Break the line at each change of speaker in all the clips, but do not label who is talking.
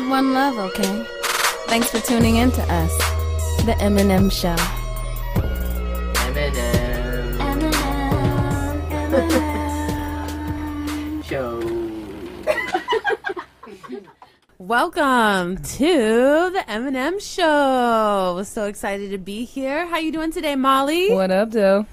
spread one love, okay? Thanks for tuning in to us, the Eminem Show.
Eminem
Eminem,
show.
Welcome to the Eminem Show. We're so excited to be here. How you doing today, Molly?
What up, though?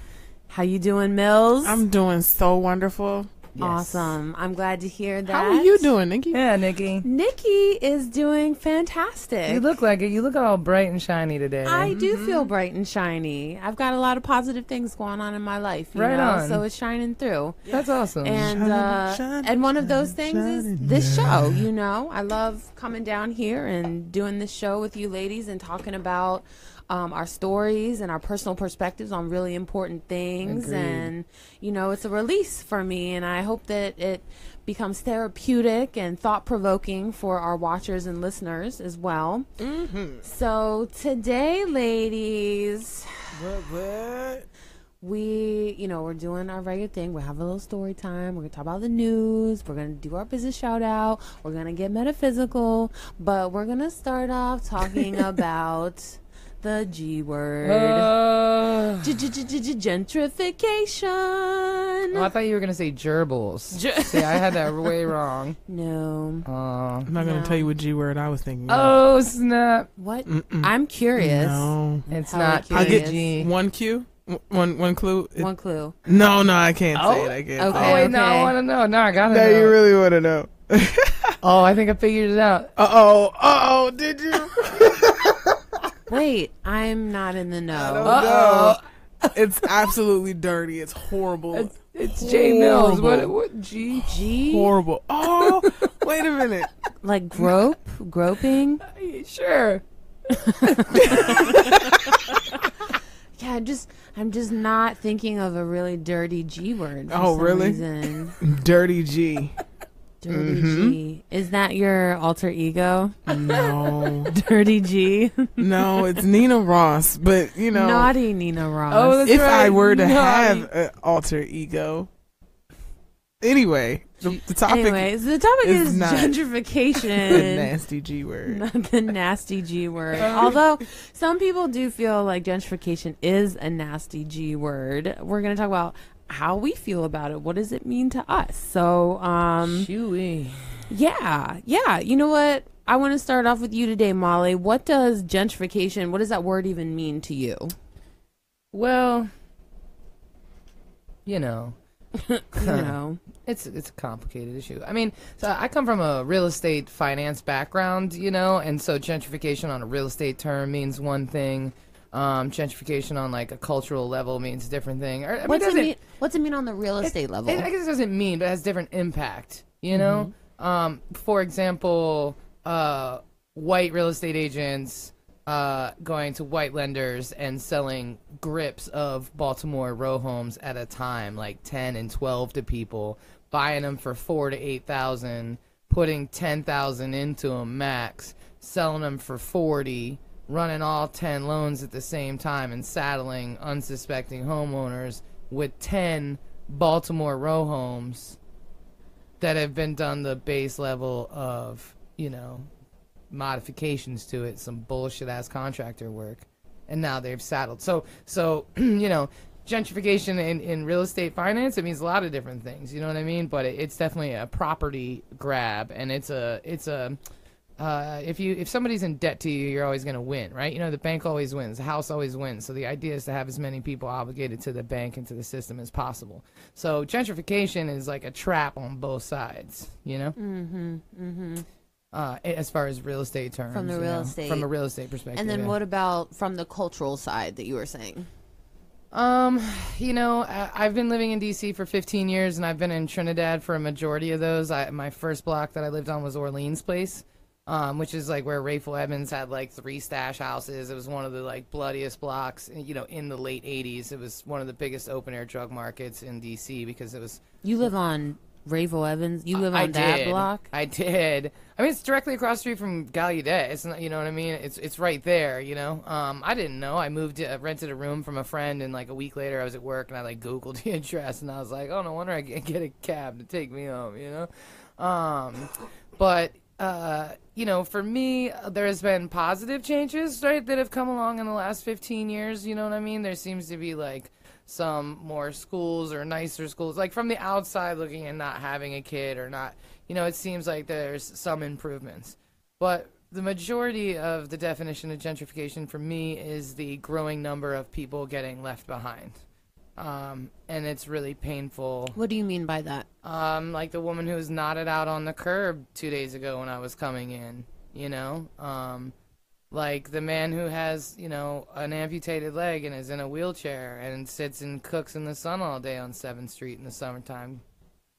How you doing, Mills?
I'm doing so wonderful.
Awesome. I'm glad to hear that.
How are you doing, Nikki?
Yeah, Nikki.
Nikki is doing fantastic.
You look like it. You look all bright and shiny today.
I do feel bright and shiny. I've got a lot of positive things going on in my life, you
Right
know,
on.
so it's shining through.
That's awesome.
And
Shining,
uh,
shining,
and one of those things is
shining,
this show. You know, I love coming down here and doing this show with you ladies and talking about um, our stories and our personal perspectives on really important things.
Agreed.
And you know, it's a release for me, and I hope that it becomes therapeutic and thought provoking for our watchers and listeners as well.
Mm-hmm.
So today, ladies
What, what?
we, you know, we're doing our regular thing. We have a little story time. We're gonna talk about the news. We're gonna do our business shout out. We're gonna get metaphysical, but we're gonna start off talking about the G word.
Uh,
Gentrification.
oh, I thought you were gonna say gerbils.
Ge-
See, I had that way wrong.
No.
Uh,
I'm not gonna
No.
tell you what G word I was thinking. of.
oh snap!
What?
Mm-mm.
I'm curious.
No.
It's
Hella
not
I'll get
PG.
one cue. W- One one clue. It-
One clue.
no, no, I can't
Oh.
say it. I can't.
Okay.
Say
Oh
it.
wait, no, I want to know. No, I gotta
Now
know.
you really want to know.
oh, I think I figured it out.
Uh oh. Uh oh. Did you?
Wait, I'm not in the
I don't
know.
Uh-oh.
It's absolutely dirty. It's horrible.
It's, it's J Mills. What? What? G?
G?
horrible. Oh, wait a minute.
Like grope? Groping?
Sure.
Yeah, I'm just I'm just not thinking of a really dirty G word. For
Oh,
some
really?
Reason.
Dirty G.
Dirty
Mhm.
G. Is that your alter ego?
No,
Dirty G.
no, it's Nina Ross. But you know,
Naughty Nina Ross.
Oh, that's
if I were to
Naughty.
have an alter ego. Anyway, the, the topic
Anyways, the topic
is
is,
not the
gentrification.
nasty G word.
Not the nasty G word. Although some people do feel like gentrification is a nasty G word. We're going to talk about how we feel about it. What does it mean to us? So, um,
Chewy.
Yeah, yeah. You know what? I want to start off with you today, Molly. What does gentrification, what does that word even mean to you?
Well, you know,
You know.
it's it's a complicated issue. I mean, so I come from a real estate finance background, you know, and so gentrification on a real estate term means one thing. Um, gentrification on like a cultural level means a different thing. Or, I mean,
What's it mean? What's it mean on the real estate level?
It, I guess it doesn't mean, but it has different impact. You know, um, for example, uh, white real estate agents uh, going to white lenders and selling grips of Baltimore row homes at a time, like ten and twelve to people, buying them for four to eight thousand, putting ten thousand into them max, selling them for forty. Running all 10 loans at the same time and saddling unsuspecting homeowners with 10 Baltimore row homes that have been done the base level of, you know, modifications to it, some bullshit ass contractor work, and now they've saddled. So, so you know, gentrification in, in real estate finance it means a lot of different things. You know what I mean? But it, it's definitely a property grab, and it's a it's a uh, if you if somebody's in debt to you, you're always going to win, right? You know, the bank always wins, the house always wins. So the idea is to have as many people obligated to the bank and to the system as possible. So gentrification is like a trap on both sides, you know.
mm-hmm, mm-hmm.
Uh, as far as real estate terms,
From the real
know,
estate.
from a real estate perspective.
And then
yeah.
what about from the cultural side that you were saying?
Um, you know, I've been living in DC for 15 years, and I've been in Trinidad for a majority of those. I, my first block that I lived on was Orleans Place, um, which is like where Rayful Evans had like three stash houses. It was one of the like bloodiest blocks, you know, in the late 80s. It was one of the biggest open air drug markets in DC because it was
You live on Rayful Evans. You live on
I
that
did.
block.
I did. I mean, it's directly across the street from Gallaudet. It's not, you know what I mean. It's it's right there. You know. Um, I didn't know. I moved, uh, rented a room from a friend, and like a week later, I was at work, and I like Googled the address, and I was like, oh no wonder I can't get a cab to take me home. You know. Um, but uh, you know, for me, there has been positive changes, right, that have come along in the last 15 years. You know what I mean? There seems to be like some more schools or nicer schools, like from the outside looking and not having a kid or not, you know, it seems like there's some improvements. But the majority of the definition of gentrification for me is the growing number of people getting left behind. Um, and it's really painful.
What do you mean by that?
Um, like the woman who was knotted out on the curb two days ago when I was coming in, you know? Um, like the man who has, you know, an amputated leg and is in a wheelchair and sits and cooks in the sun all day on 7th Street in the summertime.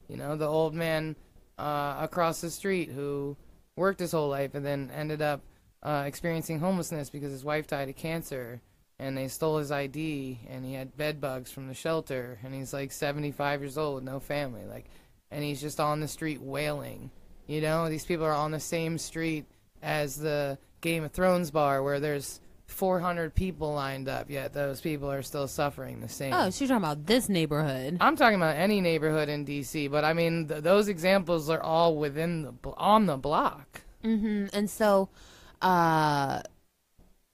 You know, the old man uh, across the street who worked his whole life and then ended up uh, experiencing homelessness because his wife died of cancer and they stole his ID and he had bed bugs from the shelter and he's like 75 years old, no family, like and he's just on the street wailing. You know, these people are on the same street as the Game of Thrones bar where there's 400 people lined up, yet those people are still suffering the same.
Oh, you're talking about this neighborhood.
I'm talking about any neighborhood in DC, but I mean th- those examples are all within the bl- on the block.
hmm And so, uh,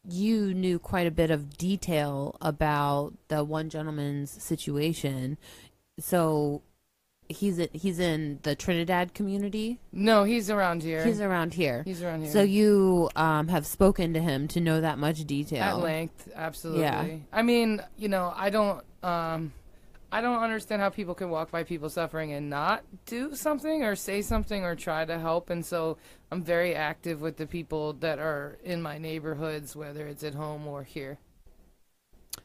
you knew quite a bit of detail about the one gentleman's situation. So, he's in, he's in the Trinidad community.
No, he's around here.
He's around here.
He's around here.
So you um, have spoken to him to know that much detail.
At length, absolutely.
Yeah.
I mean, you know, I don't, um, I don't understand how people can walk by people suffering and not do something or say something or try to help. And so I'm very active with the people that are in my neighborhoods, whether it's at home or here.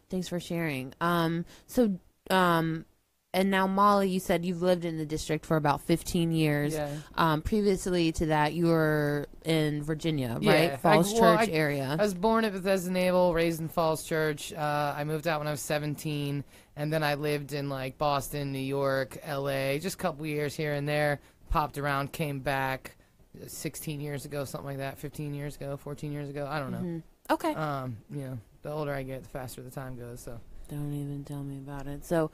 Thanks for sharing. Um, so, um, and now Molly, you said you've lived in the district for about 15 years.
Yeah.
Um, previously to that, you were in Virginia,
Yeah,
right?
I-
Falls
well,
Church
I-
area.
I was born at Bethesda Naval, raised in Falls Church. Uh, I moved out when I was 17, and then I lived in like Boston, New York, L.A. Just a couple years here and there. Popped around, came back. uh, 16 years ago, something like that. 15 years ago, 14 years ago. I don't know.
Mhm. Okay.
Um, you know, the older I get, the faster the time goes. So
Don't even tell me about it. So,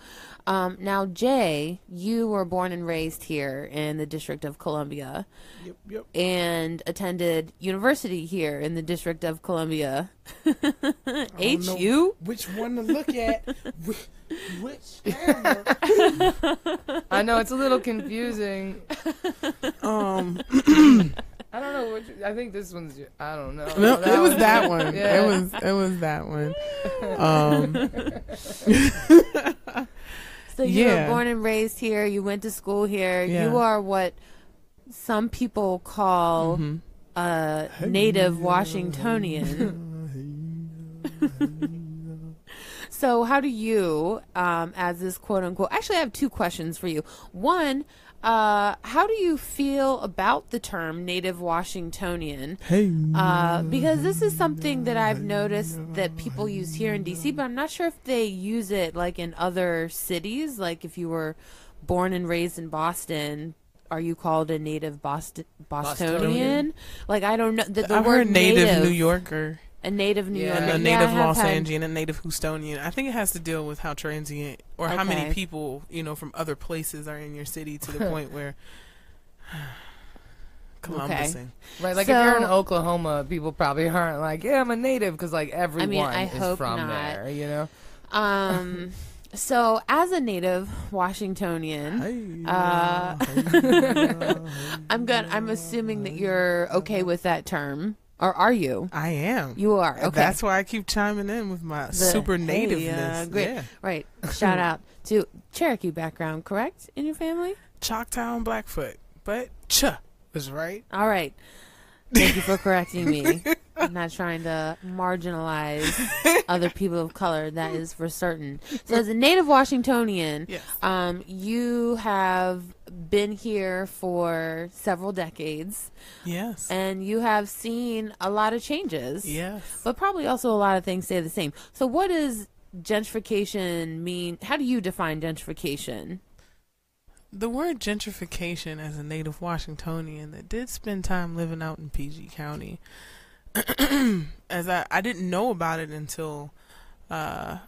um, now Jay, you were born and raised here in the District of Columbia,
Yep, yep.
and attended university here in the District of Columbia. HU.
Which one to look at? which, which camera?
I know it's a little confusing.
um,
I don't know which. I think this one's. your- I don't know.
no,
That
it was
one-
that one.
Yeah.
It was it was that one. Um,
So you
Yeah.
were born and raised here. You went to school here.
Yeah.
You are what some people call
mhm.
a native Washingtonian. so how do you, um, as this quote unquote, actually, I have two questions for you. One, uh, how do you feel about the term native Washingtonian?
Hey.
Uh, because this is something that I've noticed that people use here in DC, but I'm not sure if they use it like in other cities. Like if you were born and raised in Boston, are you called a native Boston Bostonian?
Bostonian?
Like I don't know. The, the word
heard native, New Yorker,
a native New
Yeah.
Yorker,
and a native
I have
Los
had-
Angeles, and a native Houstonian. I think it has to deal with how transient or how many people you know from other places are in your city to the point where Columbusing.
Right, like if you're in Oklahoma, people probably aren't like, "Yeah, I'm a native," because like everyone
I
is
hope
from
not.
there. You know.
Um, so as a native Washingtonian,
Hey.
Uh, I'm going I'm assuming that you're okay with that term, or are you?
I am.
You are. Okay.
That's why I keep chiming in with my
The-
super
hey,
nativeness.
uh, great.
Yeah.
Right. Shout out to Cherokee background, correct? In your family?
Choctaw Blackfoot. But ch was right.
All right. Thank you for correcting me. I'm not trying to marginalize other people of color. That is for certain. So, as a native Washingtonian,
Yes.
um, you have been here for several decades,
Yes.
and you have seen a lot of changes.
yes.
but probably also a lot of things stay the same. So, what does gentrification mean? How do you define gentrification?
The word gentrification as a native Washingtonian that did spend time living out in PG County, as I, I didn't know about it until uh,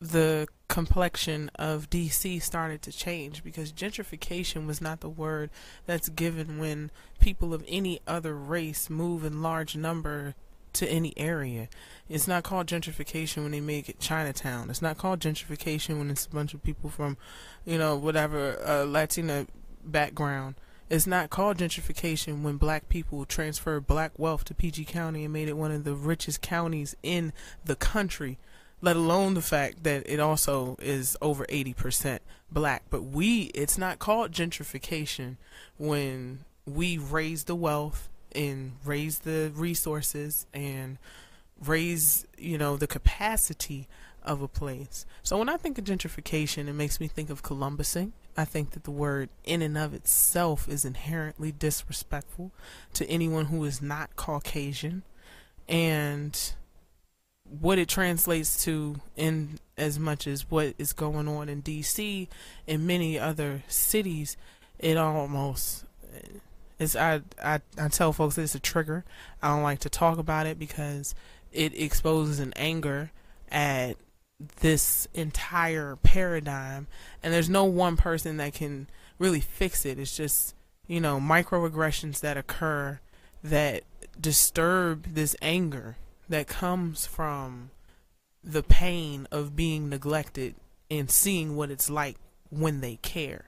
the complexion of DC started to change because gentrification was not the word that's given when people of any other race move in large number to any area. It's not called gentrification when they make it Chinatown. It's not called gentrification when it's a bunch of people from, you know, whatever uh, Latina background. It's not called gentrification when black people transferred black wealth to PG County and made it one of the richest counties in the country, let alone the fact that it also is over 80% black. But we, it's not called gentrification when we raise the wealth and raise the resources and raise, you know, the capacity of a place. So when I think of gentrification, it makes me think of Columbusing. I think that the word in and of itself is inherently disrespectful to anyone who is not Caucasian. And what it translates to in as much as what is going on in DC and many other cities, it almost is I, I I tell folks it's a trigger. I don't like to talk about it because it exposes an anger at this entire paradigm and there's no one person that can really fix it. It's just you know microaggressions that occur that disturb this anger that comes from the pain of being neglected and seeing what it's like when they care.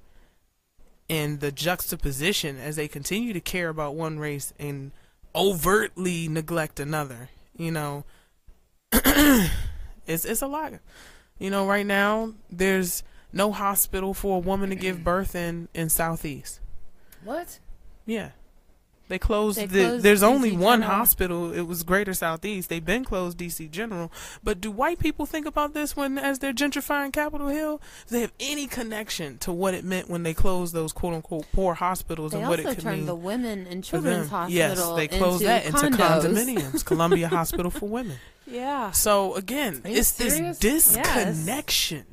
And the juxtaposition as they continue to care about one race and overtly neglect another you know it's it's a lot. You know, right now there's no hospital for a woman to give birth in in Southeast.
What?
Yeah. They closed,
They
the, there's
DC
only one
General.
hospital. It was Greater Southeast. They've been closed DC General. But do white people think about this when as they're gentrifying Capitol Hill? Do they have any connection to what it meant when they closed those quote unquote poor hospitals
They
and what it could
turned
mean
the women and children's hospital
Yes, they closed
into
that into condominiums. Columbia Hospital for Women.
Yeah.
So again, it's
serious?
this disconnection.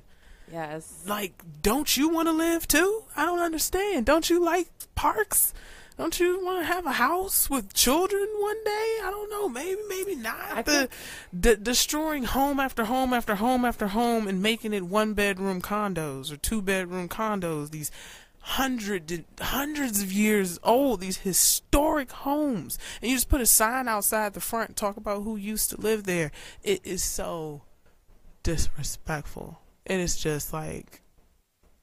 Yes.
Like, don't you want to live too? I don't understand. Don't you like parks? Don't you want to have a house with children one day? I don't know. Maybe, maybe not. The, de- destroying home after home after home after home and making it one bedroom condos or two bedroom condos. These hundred hundreds of years old. These historic homes, and you just put a sign outside the front and talk about who used to live there. It is so disrespectful. and It is just like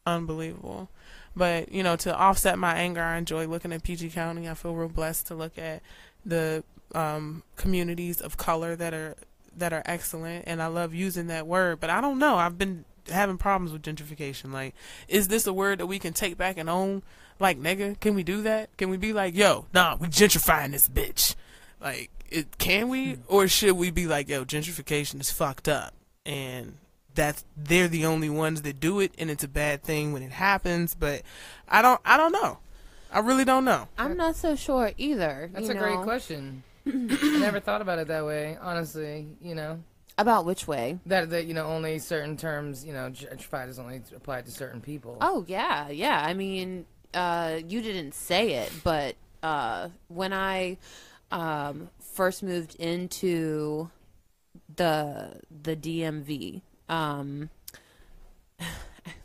unbelievable. But you know, to offset my anger, I enjoy looking at PG County. I feel real blessed to look at the um, communities of color that are that are excellent, and I love using that word. But I don't know. I've been having problems with gentrification. Like, is this a word that we can take back and own? Like, nigga, can we do that? Can we be like, yo, nah, we gentrifying this bitch? Like, it can we, or should we be like, yo, gentrification is fucked up, and that's they're the only ones that do it, and it's a bad thing when it happens. But I don't, I don't know. I really don't know.
I'm not so sure either.
That's
you
a great question. I never thought about it that way, honestly. You know
About which way?
that that you know only certain terms, you know, gentrified is only applied to certain people.
Oh yeah, yeah. I mean, uh, you didn't say it, but uh, when I um, first moved into the the DMV, um,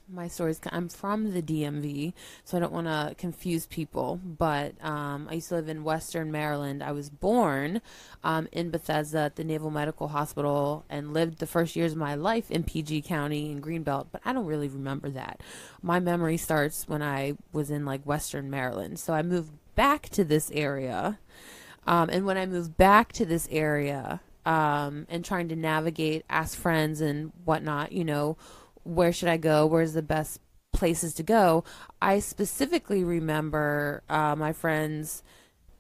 my story's. I'm from the DMV, so I don't want to confuse people. But um, I used to live in Western Maryland. I was born um, in Bethesda at the Naval Medical Hospital and lived the first years of my life in PG County in Greenbelt. But I don't really remember that. My memory starts when I was in like Western Maryland. So I moved back to this area. Um, and when I moved back to this area um, and trying to navigate, ask friends and whatnot, you know, where should I go? Where's the best places to go? I specifically remember uh, my friends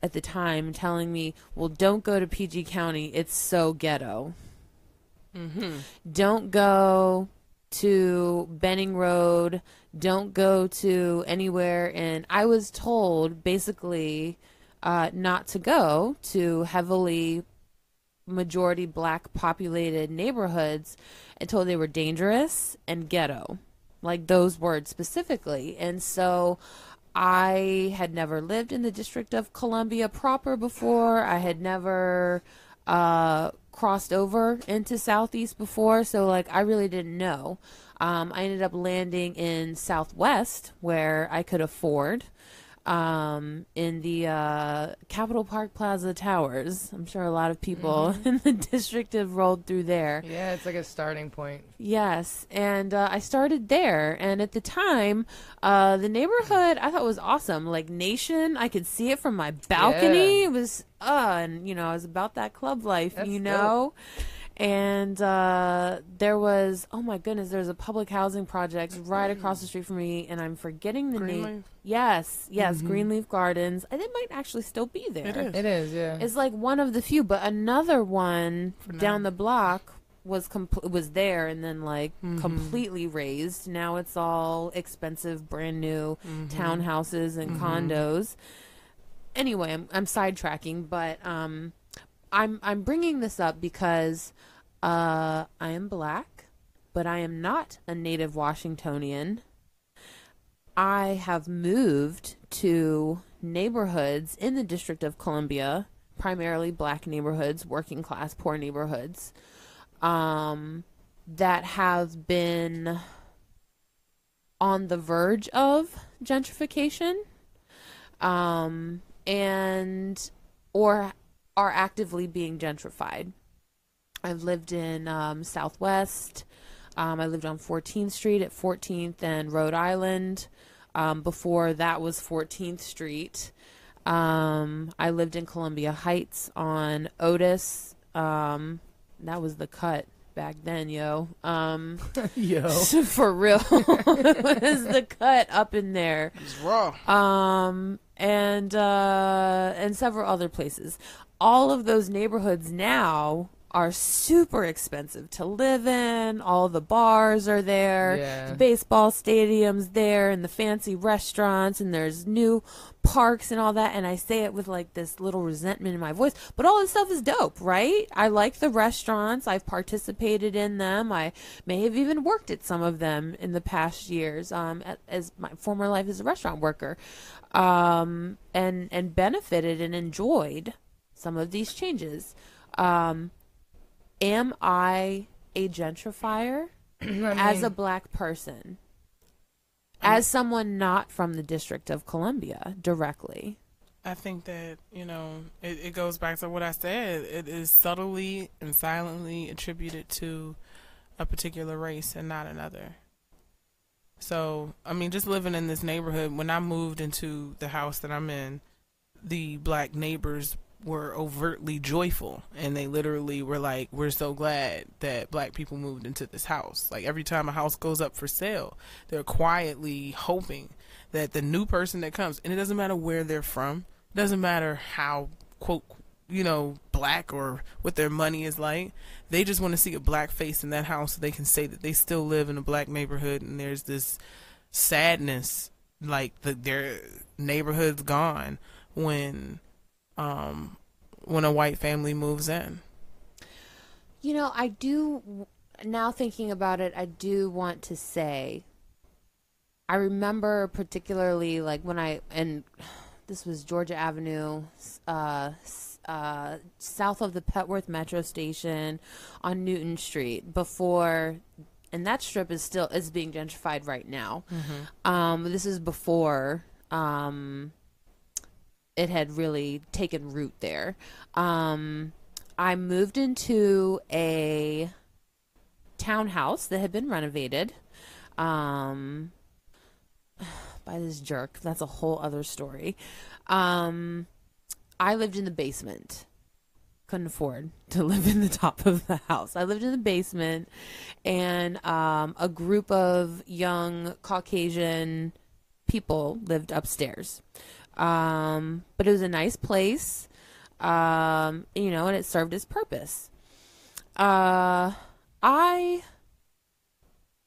at the time telling me, well, don't go to PG County. It's so ghetto. Don't go to Benning Road. Don't go to anywhere. And I was told basically uh, not to go to heavily majority black populated neighborhoods told they were dangerous and ghetto like those words specifically. And so i had never lived in the district of columbia proper before. I had never uh crossed over into Southeast before, so like I really didn't know. Um, I ended up landing in Southwest where I could afford um, in the uh, Capitol Park Plaza Towers. I'm sure a lot of people in the district have rolled through there.
Yeah, it's like a starting point.
Yes, and uh, I started there, and at the time, uh, the neighborhood I thought was awesome. Like Nation, I could see it from my balcony.
Yeah.
It was, uh, and you know, I was about that club life,
That's
you
dope.
Know. And uh, there was, oh my goodness, there's a public housing project right across the mm-hmm. street from me, and I'm forgetting the name.
Greenleaf?
Yes, yes, mm-hmm. Greenleaf Gardens. And it might actually still be there.
It is.
It is, yeah.
It's like one of the few, but another one down the block was compl- was there and then like mm-hmm. completely raised. Now it's all expensive, brand new townhouses and condos. Anyway, I'm I'm sidetracking, but um, I'm I'm bringing this up because uh, I am black, but I am not a native Washingtonian. I have moved to neighborhoods in the District of Columbia, primarily black neighborhoods, working class, poor neighborhoods, um, that have been on the verge of gentrification, um, and or are actively being gentrified. I've lived in um, Southwest. Um, I lived on 14th Street at 14th and Rhode Island. Um, before that was 14th Street. Um, I lived in Columbia Heights on Otis. Um, that was the cut back then, yo. Um,
Yo.
for real, it was the cut up in there
It's raw.
um, and uh, and several other places. All of those neighborhoods now are super expensive to live in. All the bars are there,
Yeah.
the baseball stadiums there, and the fancy restaurants, and there's new parks and all that. And I say it with like this little resentment in my voice, but all this stuff is dope, right? I like the restaurants. I've participated in them. I may have even worked at some of them in the past years, um, as my former life as a restaurant worker, um, and and benefited and enjoyed some of these changes. Um, am I a gentrifier as a black person? As someone not from the District of Columbia directly.
I think that, you know, it, it goes back to what I said. It is subtly and silently attributed to a particular race and not another. So, I mean, just living in this neighborhood, when I moved into the house that I'm in, the black neighbors were overtly joyful and they literally were like, We're so glad that black people moved into this house. Like every time a house goes up for sale, they're quietly hoping that the new person that comes, and it doesn't matter where they're from, it doesn't matter how quote you know black or what their money is like, they just want to see a black face in that house so they can say that they still live in a black neighborhood, and there's this sadness like the, their neighborhood's gone when um when a white family moves in.
You know, I do, now thinking about it, I do want to say, I remember particularly like when I, and this was Georgia Avenue, uh, uh, south of the Petworth Metro Station on Newton Street before, and that strip is still, is being gentrified right now. Um, this is before, um, it had really taken root there. Um, I moved into a townhouse that had been renovated um, by this jerk. That's a whole other story. Um, I lived in the basement. Couldn't afford to live in the top of the house. I lived in the basement, and um, a group of young Caucasian people lived upstairs. Um, but it was a nice place, um, you know, and it served its purpose. Uh, I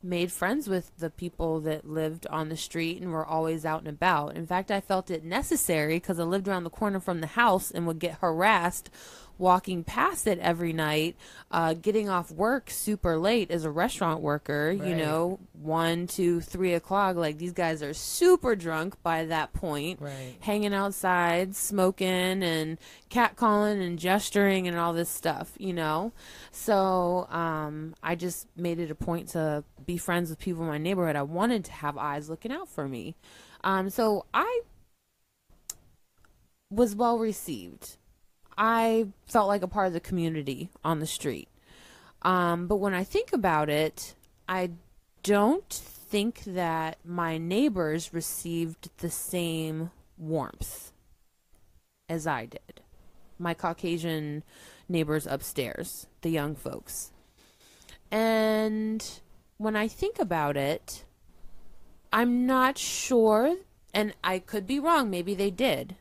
made friends with the people that lived on the street and were always out and about. In fact, I felt it necessary because I lived around the corner from the house and would get harassed walking past it every night, uh, getting off work super late as a restaurant worker, you know, one, two, three o'clock. Like these guys are super drunk by that point,
Right.
hanging outside, smoking and catcalling and gesturing and all this stuff, you know. So um, I just made it a point to be friends with people in my neighborhood. I wanted to have eyes looking out for me. Um, so I was well received. I felt like a part of the community on the street. Um, but when I think about it, I don't think that my neighbors received the same warmth as I did. My Caucasian neighbors upstairs, the young folks. And when I think about it, I'm not sure, and I could be wrong. Maybe they did.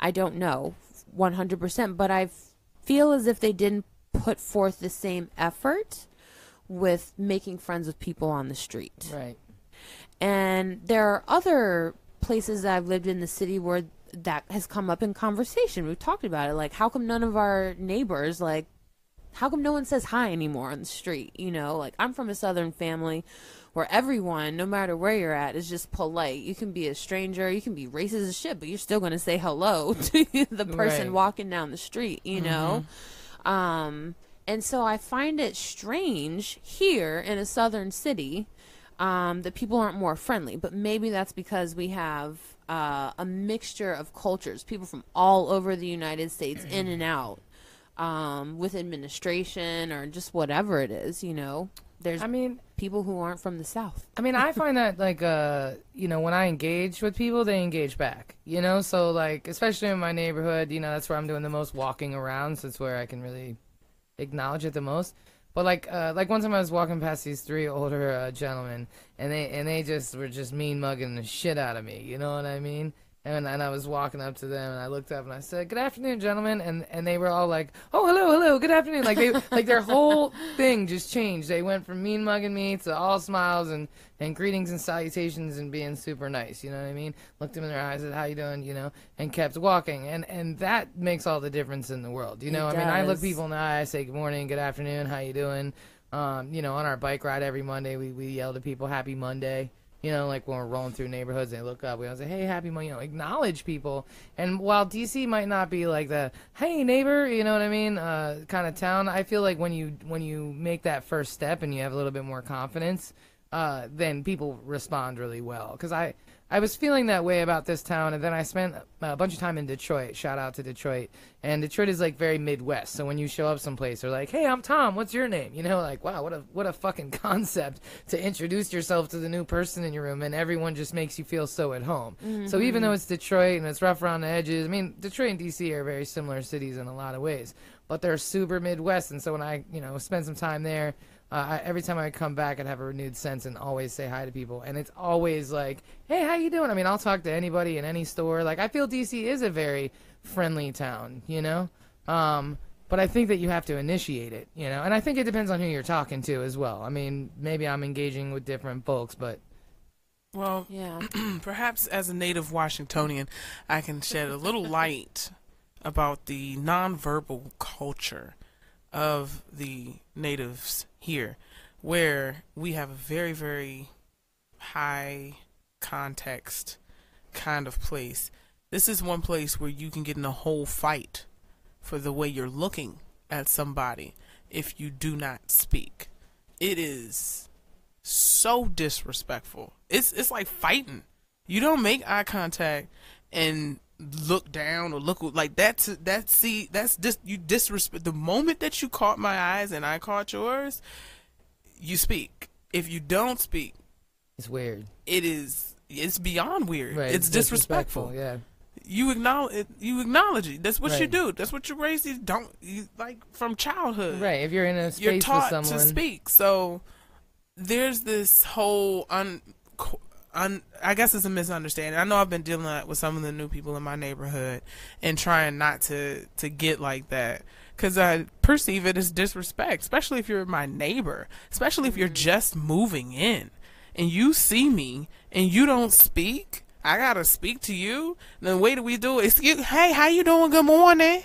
I don't know 100%, but I feel as if they didn't put forth the same effort with making friends with people on the street.
Right.
And there are other places that I've lived in the city where that has come up in conversation. We've talked about it. Like, how come none of our neighbors, like, how come no one says hi anymore on the street? You know, like, I'm from a southern family where everyone, no matter where you're at, is just polite. You can be a stranger, you can be racist as shit, but you're still going to say hello to the person
Right.
walking down the street, you know? Um, and so I find it strange here in a southern city um, that people aren't more friendly. But maybe that's because we have uh, a mixture of cultures, people from all over the United States, in and out, um, with administration or just whatever it is. You know, there's
I mean,
people who aren't from the South.
I mean, I find that like uh, you know, when I engage with people, they engage back. You know, so like especially in my neighborhood, you know, that's where I'm doing the most walking around. So it's where I can really acknowledge it the most. But like, uh, like one time I was walking past these three older uh, gentlemen, and they and they just were just mean mugging the shit out of me. You know what I mean? And and I was walking up to them, and I looked up and I said, "Good afternoon, gentlemen," and and they were all like, "Oh, hello, hello, good afternoon." Like they like their whole thing just changed. They went from mean mugging me to all smiles and and greetings and salutations and being super nice. You know what I mean? Looked them in their eyes, said, "How you doing?" You know, and kept walking. And and that makes all the difference in the world. You know,
It
I mean, I look people in the eye, I say, "Good morning, good afternoon, how you doing?" Um, you know, on our bike ride every Monday, we we yell to people, "Happy Monday." You know, like when we're rolling through neighborhoods, they look up. We always say, "Hey, happy Monday!" You know, acknowledge people. And while DC might not be like the "Hey, neighbor," you know what I mean, uh, kind of town, I feel like when you when you make that first step and you have a little bit more confidence, uh, then people respond really well. Because I I was feeling that way about this town, and then I spent a bunch of time in Detroit. Shout out to Detroit. And Detroit is like very Midwest. So when you show up someplace, they're like, "Hey, I'm Tom. What's your name?" You know, like, wow, what a what a fucking concept to introduce yourself to the new person in your room, and everyone just makes you feel so at home. Mm-hmm. So even though it's Detroit and it's rough around the edges, I mean, Detroit and DC are very similar cities in a lot of ways, but they're super Midwest. And so when I, you know, spend some time there. Uh, I, every time I come back, I'd have a renewed sense and always say hi to people. And it's always like, "Hey, how you doing?" I mean, I'll talk to anybody in any store. Like, I feel DC is a very friendly town, you know. Um, but I think that you have to initiate it, you know. And I think it depends on who you're talking to as well. I mean, maybe I'm engaging with different folks, but
Well,
Yeah.
perhaps as a native Washingtonian, I can shed a little light about the nonverbal culture of the natives here, where we have a very, very high context kind of place. This is one place where you can get in a whole fight for the way you're looking at somebody if you do not speak. It is so disrespectful. It's it's like fighting. You don't make eye contact and look down or look like that's that's see that's just you disrespect the moment that you caught my eyes and I caught yours, you speak. If you don't speak,
it's weird.
it is it's beyond weird.
Right?
it's disrespectful.
Yeah.
You acknowledge it, you acknowledge it. That's what you do. That's what you raised. You don't you, like from childhood
Right. If you're in a space
you're taught
with someone,
to speak. So there's this whole un, un I guess it's a misunderstanding. I know I've been dealing with some of the new people in my neighborhood and trying not to to get like that cuz I perceive it as disrespect, especially if you're my neighbor, especially if you're mm-hmm. just moving in and you see me and you don't speak. I got to speak to you. The way that we do it, excuse, hey, how you doing? Good morning.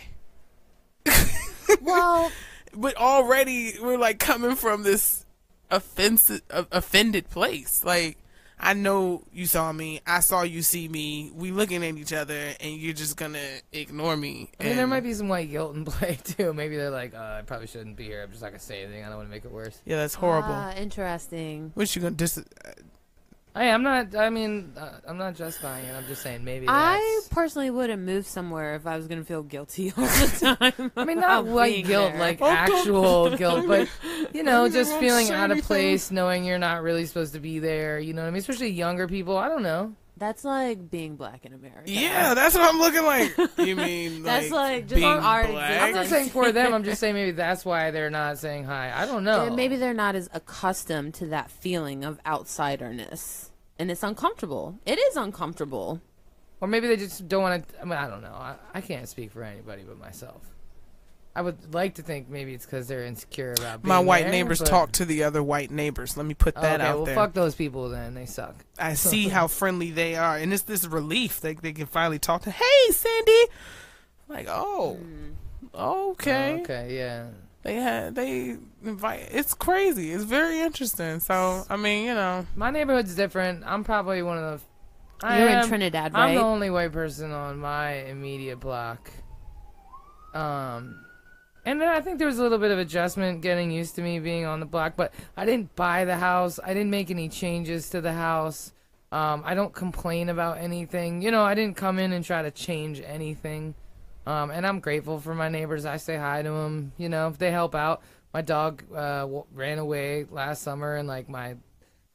Well,
but already we're like coming from this offensive, offended place. Like, I know you saw me. I saw you see me. We looking at each other, and you're just gonna ignore me.
I mean, there might be some white guilt in play too. Maybe they're like, uh, I probably shouldn't be here. I'm just not gonna say anything. I don't want to make it worse.
Yeah, that's horrible.
ah, interesting.
what you gonna dis?
Hey, I'm not. I mean, uh, I'm not justifying it. I'm just saying maybe.
I
That's,
personally wouldn't move somewhere if I was gonna feel guilty all the time.
I mean,
about
not white
being
guilt,
there.
like
Oh, don't-
actual guilt, but you know,
Don't
just feeling
say
out of
anything.
place, knowing you're not really supposed to be there. You know what I mean? Especially younger people. I don't know.
That's like being black in America.
Yeah, that's what I'm looking like. You mean
That's like just
being
our
black?
I'm not saying for them. I'm just saying maybe that's why they're not saying hi. I don't know.
And maybe they're not as accustomed to that feeling of outsiderness, and it's uncomfortable. It is uncomfortable.
Or maybe they just don't want to. I mean, I don't know. I, I can't speak for anybody but myself. I would like to think maybe it's because they're insecure about being
My white
there,
neighbors
but-
talk to the other white neighbors. Let me put that
okay,
out
well,
there.
fuck those people then. They suck.
I see how friendly they are, and it's this relief they they can finally talk to. Hey, Cindy. Like, oh, okay.
Oh, okay, yeah.
They had they invite. It's crazy. It's very interesting. So I mean, you know,
My neighborhood's different. I'm probably one of the. I
You're
am-
in Trinidad,
I'm
right?
the only white person on my immediate block. Um, and then I think there was a little bit of adjustment getting used to me being on the block, but I didn't buy the house. I didn't make any changes to the house. Um, I don't complain about anything. You know, I didn't come in and try to change anything. Um, and I'm grateful for my neighbors. I say hi to them. You know, if they help out. My dog uh, w- ran away last summer, and like my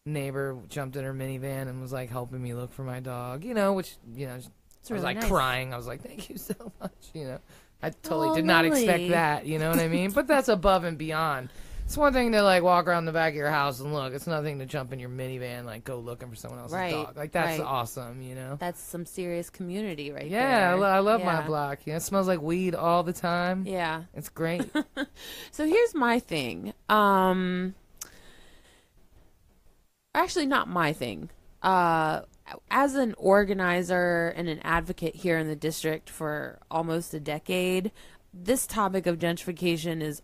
neighbor jumped in her minivan and was like helping me look for my dog. You know, which you know,
It's
I was
really
like
nice.
crying. I was like, "Thank you so much." You know, I totally
Oh,
did not expect that. You know what I mean? but that's above and beyond. It's one thing to like walk around the back of your house and look. It's nothing to jump in your minivan and, like go looking for someone else's
Right,
dog. Like that's
right.
awesome. You know.
That's some serious community right
Yeah, I,
there.
lo- I love my block. Know, it smells like weed all the time.
Yeah.
It's great.
So here's my thing. Um actually not my thing. Uh as an organizer and an advocate here in the district for almost a decade, this topic of gentrification is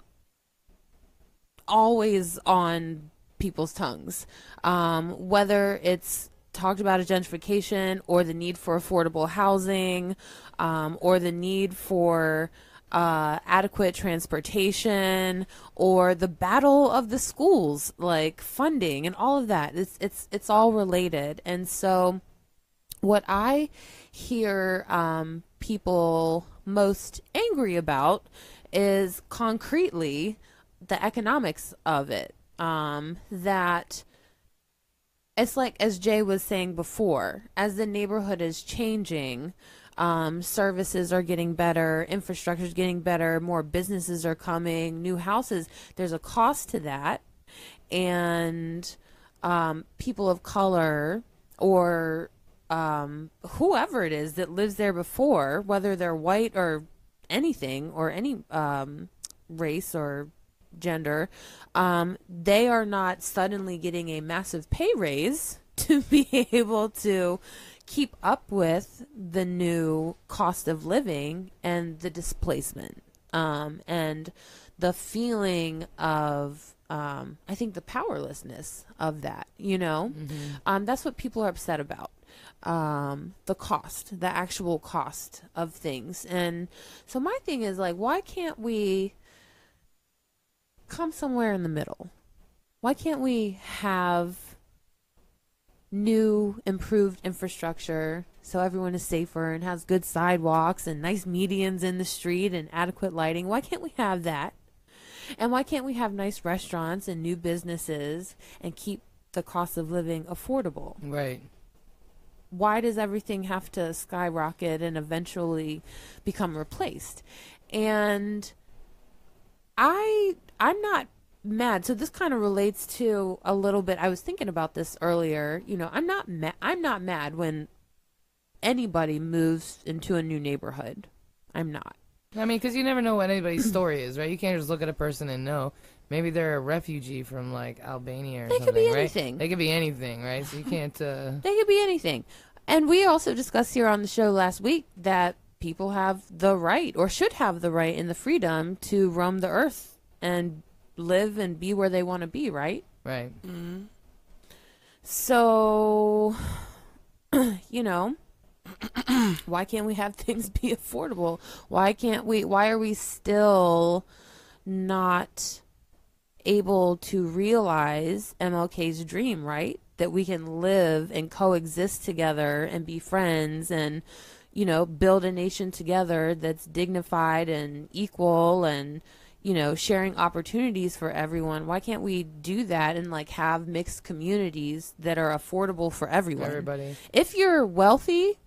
always on people's tongues. Um, whether it's talked about as gentrification or the need for affordable housing um, or the need for uh, adequate transportation or the battle of the schools like funding and all of that it's it's it's all related and so what I hear um, people most angry about is concretely the economics of it. Um, that it's like, as Jay was saying before, as the neighborhood is changing, um, services are getting better, infrastructure is getting better, more businesses are coming, new houses. There's a cost to that. And um, people of color or um, whoever it is that lives there before, whether they're white or anything or any um, race or gender, um, they are not suddenly getting a massive pay raise to be able to keep up with the new cost of living and the displacement um, and the feeling of um, I think the powerlessness of that, you know, um, that's what people are upset about. Um, the cost, the actual cost of things. And so my thing is like, why can't we come somewhere in the middle? Why can't we have new, improved infrastructure so everyone is safer and has good sidewalks and nice medians in the street and adequate lighting? Why can't we have that? And why can't we have nice restaurants and new businesses and keep the cost of living affordable?
right.
why does everything have to skyrocket and eventually become replaced? And I I'm not mad. So this kind of relates to a little bit. I was thinking about this earlier. You know, I'm not mad. I'm not mad when anybody moves into a new neighborhood. I'm not.
I mean, because you never know what anybody's story is, right? You can't just look at a person and know. Maybe they're a refugee from like Albania or
They could
something,
be
right?
anything.
They could be anything, right? So you can't. Uh,
They could be anything. And we also discussed here on the show last week that people have the right or should have the right and the freedom to roam the earth and live and be where they want to be, right?
Right. Mm-hmm.
So, you know, why can't we have things be affordable? Why can't we? Why are we still not able to realize MLK's dream, right? That we can live and coexist together and be friends and, you know, build a nation together that's dignified and equal and, you know, sharing opportunities for everyone. Why can't we do that and like have mixed communities that are affordable for everyone?
Everybody.
If you're wealthy,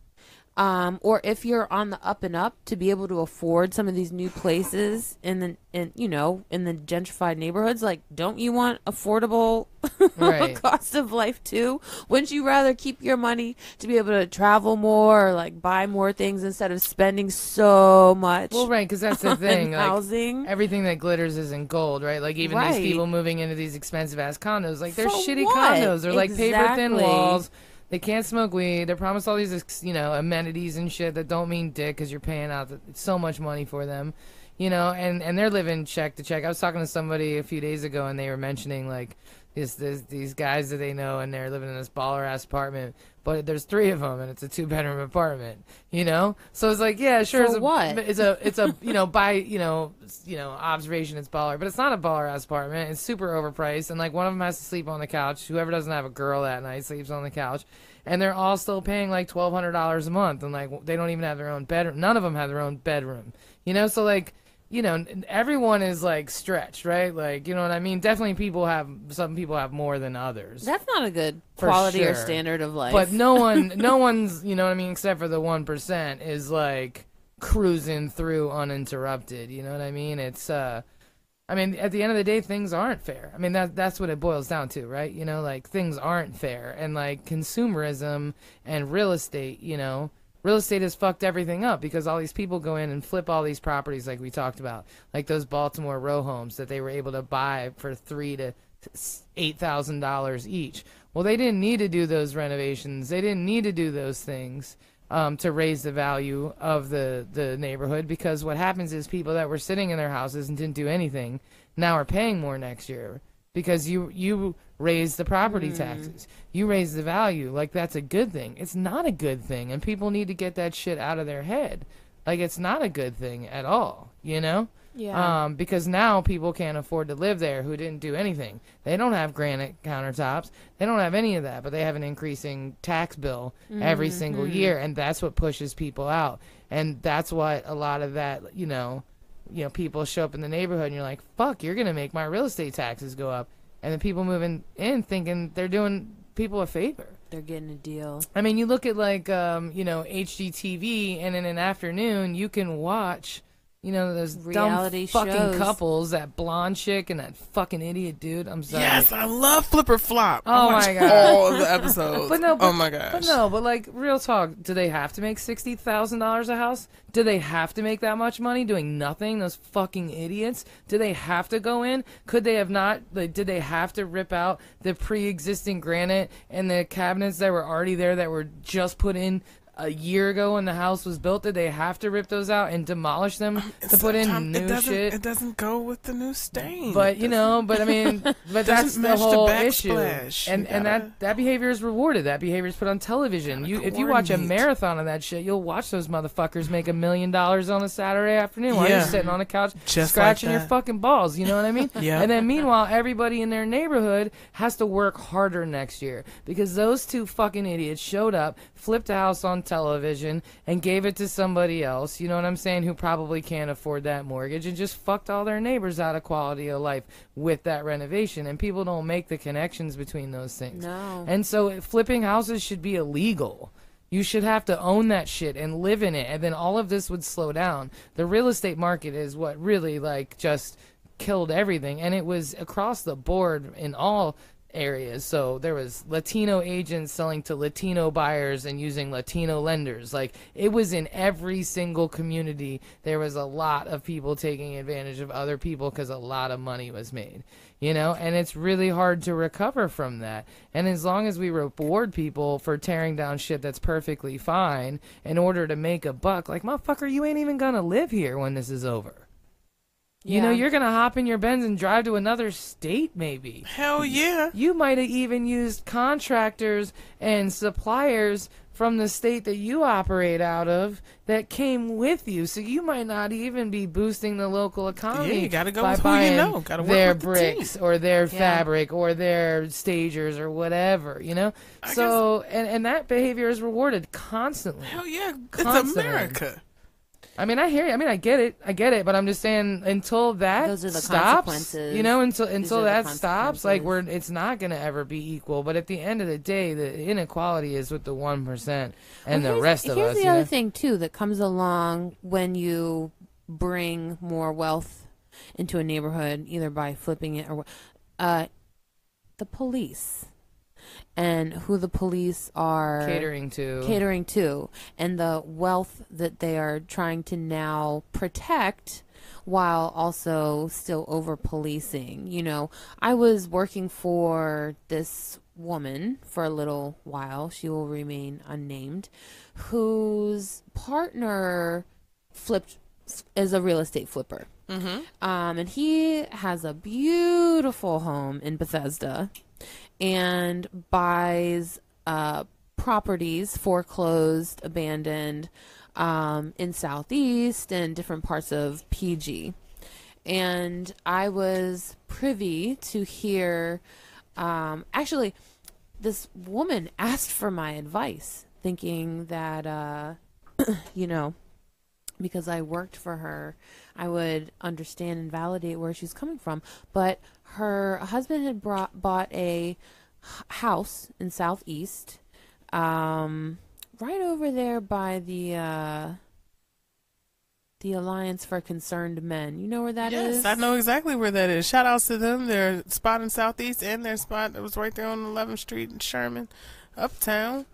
um, or if you're on the up and up to be able to afford some of these new places in the in you know in the gentrified neighborhoods, like don't you want affordable
Right.
cost of life too? Wouldn't you rather keep your money to be able to travel more or like buy more things instead of spending so much?
Well, right, because that's the thing. Like,
housing.
everything that glitters isn't gold, right? Like even
Right.
these people moving into these expensive ass condos, like they're
For
shitty
what?
condos. They're like paper thin walls. They can't smoke weed. They're promised all these, you know, amenities and shit that don't mean dick because you're paying out so much money for them, you know. And and they're living check to check. I was talking to somebody a few days ago, and they were mentioning like this, this these guys that they know, and they're living in this baller ass apartment. But there's three of them, and it's a two bedroom apartment, you know. So it's like, yeah, sure.
For
it's a,
what?
It's a it's a you know by you know you know observation it's baller, but it's not a baller ass apartment. It's super overpriced, and like one of them has to sleep on the couch. Whoever doesn't have a girl that night sleeps on the couch, and they're all still paying like twelve hundred dollars a month, and like they don't even have their own bedroom. None of them have their own bedroom, you know. So like you know everyone is like stretched, right? Like you know what I mean. Definitely people have some people have more than others.
That's not a good quality or standard of life.
But no one, no one's, you know what I mean, except for the one percent, is like cruising through uninterrupted. You know what I mean? It's, uh, I mean, at the end of the day, things aren't fair. I mean, that that's what it boils down to, right? You know, like things aren't fair, and like consumerism and real estate, you know. Real estate has fucked everything up because all these people go in and flip all these properties, like we talked about, like those Baltimore row homes that they were able to buy for three to eight thousand dollars each. Well, they didn't need to do those renovations. They didn't need to do those things um, to raise the value of the the neighborhood because what happens is people that were sitting in their houses and didn't do anything now are paying more next year because you you raised the property hmm. taxes. You raise the value. Like that's a good thing. It's not a good thing, and people need to get that shit out of their head. Like it's not a good thing at all. You know.
yeah.
Um, because now people can't afford to live there who didn't do anything. They don't have granite countertops. They don't have any of that, but they have an increasing tax bill every mm-hmm. single hmm. year, and that's what pushes people out. And that's what a lot of that, you know, you know, people show up in the neighborhood, and you're like, "Fuck, you're gonna make my real estate taxes go up," and the people moving in thinking they're doing people a favor.
They're getting a deal.
I mean, you look at like um, you know HGTV, and in an afternoon you can watch, you know, those
Reality
dumb fucking
shows.
couples, that blonde chick and that fucking idiot dude. I'm sorry.
Yes, I love Flip or Flop. I
Oh my God.
All of the episodes.
But no, but,
oh my gosh.
But no, but like real talk, do they have to make sixty thousand dollars a house? Do they have to make that much money doing nothing? Those fucking idiots. Do they have to go in? Could they have not? Like, did they have to rip out the pre-existing granite and the cabinets that were already there that were just put in? A year ago, when the house was built, did they have to rip those out and demolish them uh, to put in new
it
shit?
It doesn't go with the new stain.
But you know, but I mean, but that's the whole issue, and
You
and
gotta-
that that behavior is rewarded. That behavior is put on television. You if you watch a marathon of that shit, you'll watch those motherfuckers make a million dollars on a Saturday afternoon while you're sitting on the couch
Just
scratching
like
your fucking balls. You know what I mean?
Yeah.
And then meanwhile, everybody in their neighborhood has to work harder next year because those two fucking idiots showed up, flipped a house on television, and gave it to somebody else. You know what I'm saying? Who probably can't afford that mortgage and just fucked all their neighbors out of quality of life with that renovation. And people don't make the connections between those things.
No.
And so flipping houses should be illegal. You should have to own that shit and live in it, and then all of this would slow down. The real estate market is what really like just killed everything, and it was across the board in all areas. So there was Latino agents selling to Latino buyers and using Latino lenders. Like it was in every single community. There was a lot of people taking advantage of other people because a lot of money was made. You know, and it's really hard to recover from that. And as long as we reward people for tearing down shit that's perfectly fine in order to make a buck, like motherfucker, you ain't even gonna live here when this is over. You know, you're gonna hop in your Benz and drive to another state, maybe.
Hell yeah.
You might have even used contractors and suppliers from the state that you operate out of that came with you. So you might not even be boosting the local economy.
you gotta go
by
with who you
buying
know. Gotta work
their
with the team.
bricks or their
Yeah.
fabric or their stagers or whatever, you know?
I
so and, and that behavior is rewarded constantly.
Hell yeah. It's America.
I mean, I hear you. I mean, I get it. I get it. But I'm just saying, until that
Those are the
stops,
consequences.
you know, until until
are the
that stops, like we're it's not gonna ever be equal. But at the end of the day, the inequality is with the one percent and
Well,
the
here's-
rest of
here's
us.
the
you
other
know?
thing too that comes along when you bring more wealth into a neighborhood, either by flipping it or wh- uh, the police and who the police are
Catering to
catering to and the wealth that they are trying to now protect while also still over policing. You know, I was working for this woman for a little while. She will remain unnamed, whose partner flipped is a real estate flipper.
Mm-hmm.
Um, and he has a beautiful home in Bethesda and buys uh, properties foreclosed, abandoned um, in Southeast and different parts of PG. And I was privy to hear, um, actually, this woman asked for my advice, thinking that, uh, you know, because I worked for her, I would understand and validate where she's coming from. But her husband had brought bought a house in Southeast, um, right over there by the uh, the Alliance for Concerned Men. You know where that is?
yes, I know exactly where that is. Shout outs to them. Their spot in Southeast and their spot that was right there on 11th Street in Sherman, uptown.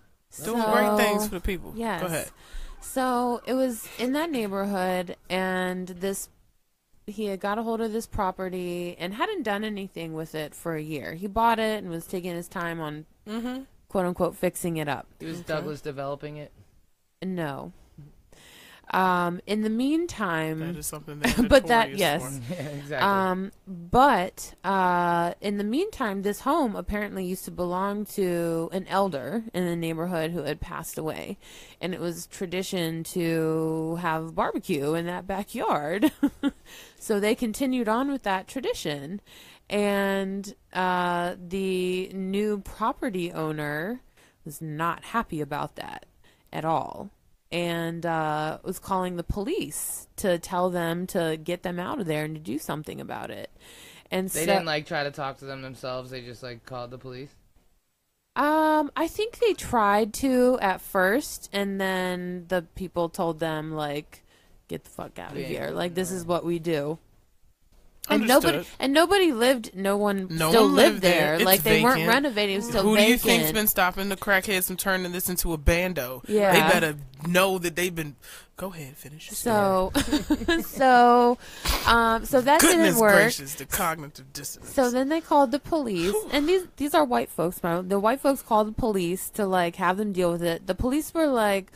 Doing great things for the people.
Yes.
Go ahead.
So it was in that neighborhood, and this he had got a hold of this property and hadn't done anything with it for a year. He bought it and was taking his time on
Mm-hmm.
quote unquote fixing it up.
He was Douglas developing it.
No. Um, in the meantime,
That is something that
But that- yes.
yeah, exactly.
Um, but uh, in the meantime, this home apparently used to belong to an elder in the neighborhood who had passed away, and it was tradition to have barbecue in that backyard. so they continued on with that tradition, and uh, the new property owner was not happy about that at all and uh, was calling the police to tell them to get them out of there and to do something about it. And
they
so,
didn't like try to talk to them themselves. They just like called the police.
um, I think they tried to at first, and then the people told them like, "Get the fuck out of
Yeah.
here! Like this is what we do." And nobody and nobody lived. No one
No
still
one
lived
lived there.
there. Like they weren't renovating. Still
Who do you
vacant.
think's been stopping the crackheads from turning this into a bando?
Yeah.
They better know that they've been. Go ahead, finish.
So, so, um, so that
goodness
didn't work.
gracious, the cognitive dissonance.
So then they called the police, and these these are white folks. The white folks called the police to like have them deal with it. The police were like,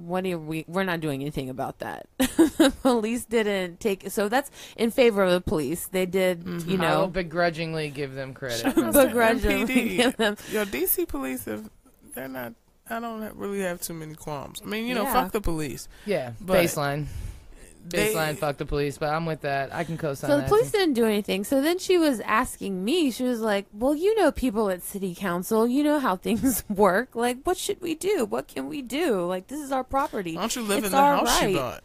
"What are we? We're not doing anything about that." the police didn't take. So that's in favor of the police. They did, mm-hmm. you
I will
know,
begrudgingly give them credit.
Shout out to
begrudgingly give them.
Yo, DC police have. They're not. I don't really have too many qualms. I mean, you know,
Yeah.
fuck the police.
yeah,
But
baseline.
They-
Baseline, fuck the police, but I'm with that. I can co-sign
So the
that.
police didn't do anything. So then she was asking me. She was like, "Well, you know people at city council. You know how things work. Like, what should we do? What can we do? Like, this is our property,
Why don't you live
It's
in the house
right.
you bought?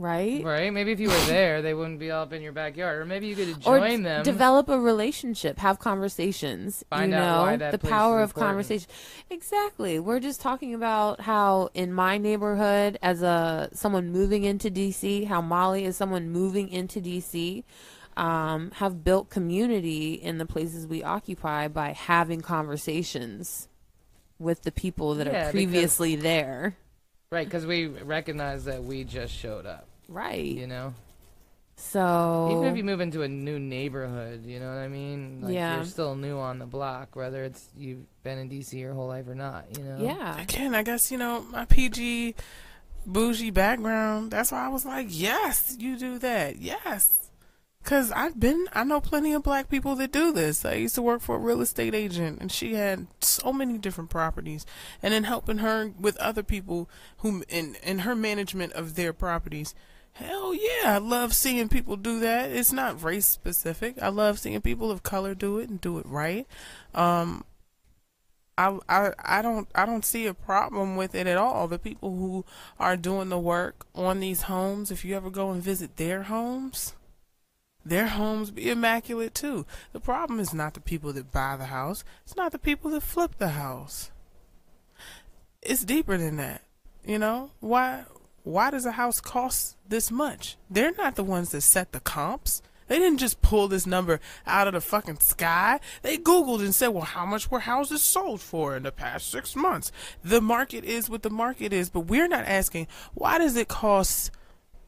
Right?
Right? Maybe if you were there, they wouldn't be all up in your backyard. Or maybe you could join them.
develop a relationship, have conversations.
Find
you
out
know,
why that
the power of conversation. Exactly. We're just talking about how in my neighborhood, as a someone moving into DC, how Molly is someone moving into DC. um, have built community in the places we occupy by having conversations with the people that
Yeah,
are
because-
previously there.
Right, because we recognize that we just showed up.
Right.
You know,
So
even if you move into a new neighborhood, you know what I mean. Like,
Yeah.
you're still new on the block, whether it's you've been in DC your whole life or not. You know.
yeah.
Again, I guess you know my PG bougie background. That's why I was like, yes, you do that, yes. Cause I've been, I know plenty of black people that do this. I used to work for a real estate agent, and she had so many different properties, and then helping her with other people who in in her management of their properties. Hell yeah, I love seeing people do that. It's not race specific. I love seeing people of color do it and do it right. Um, I, I I don't I don't see a problem with it at all. The people who are doing the work on these homes, if you ever go and visit their homes, their homes be immaculate too. The problem is not the people that buy the house. It's not the people that flip the house. It's deeper than that. You know? Why why does a house cost this much? They're not the ones that set the comps. They didn't just pull this number out of the fucking sky. They Googled and said, well, how much were houses sold for in the past six months? The market is what the market is, but we're not asking, why does it cost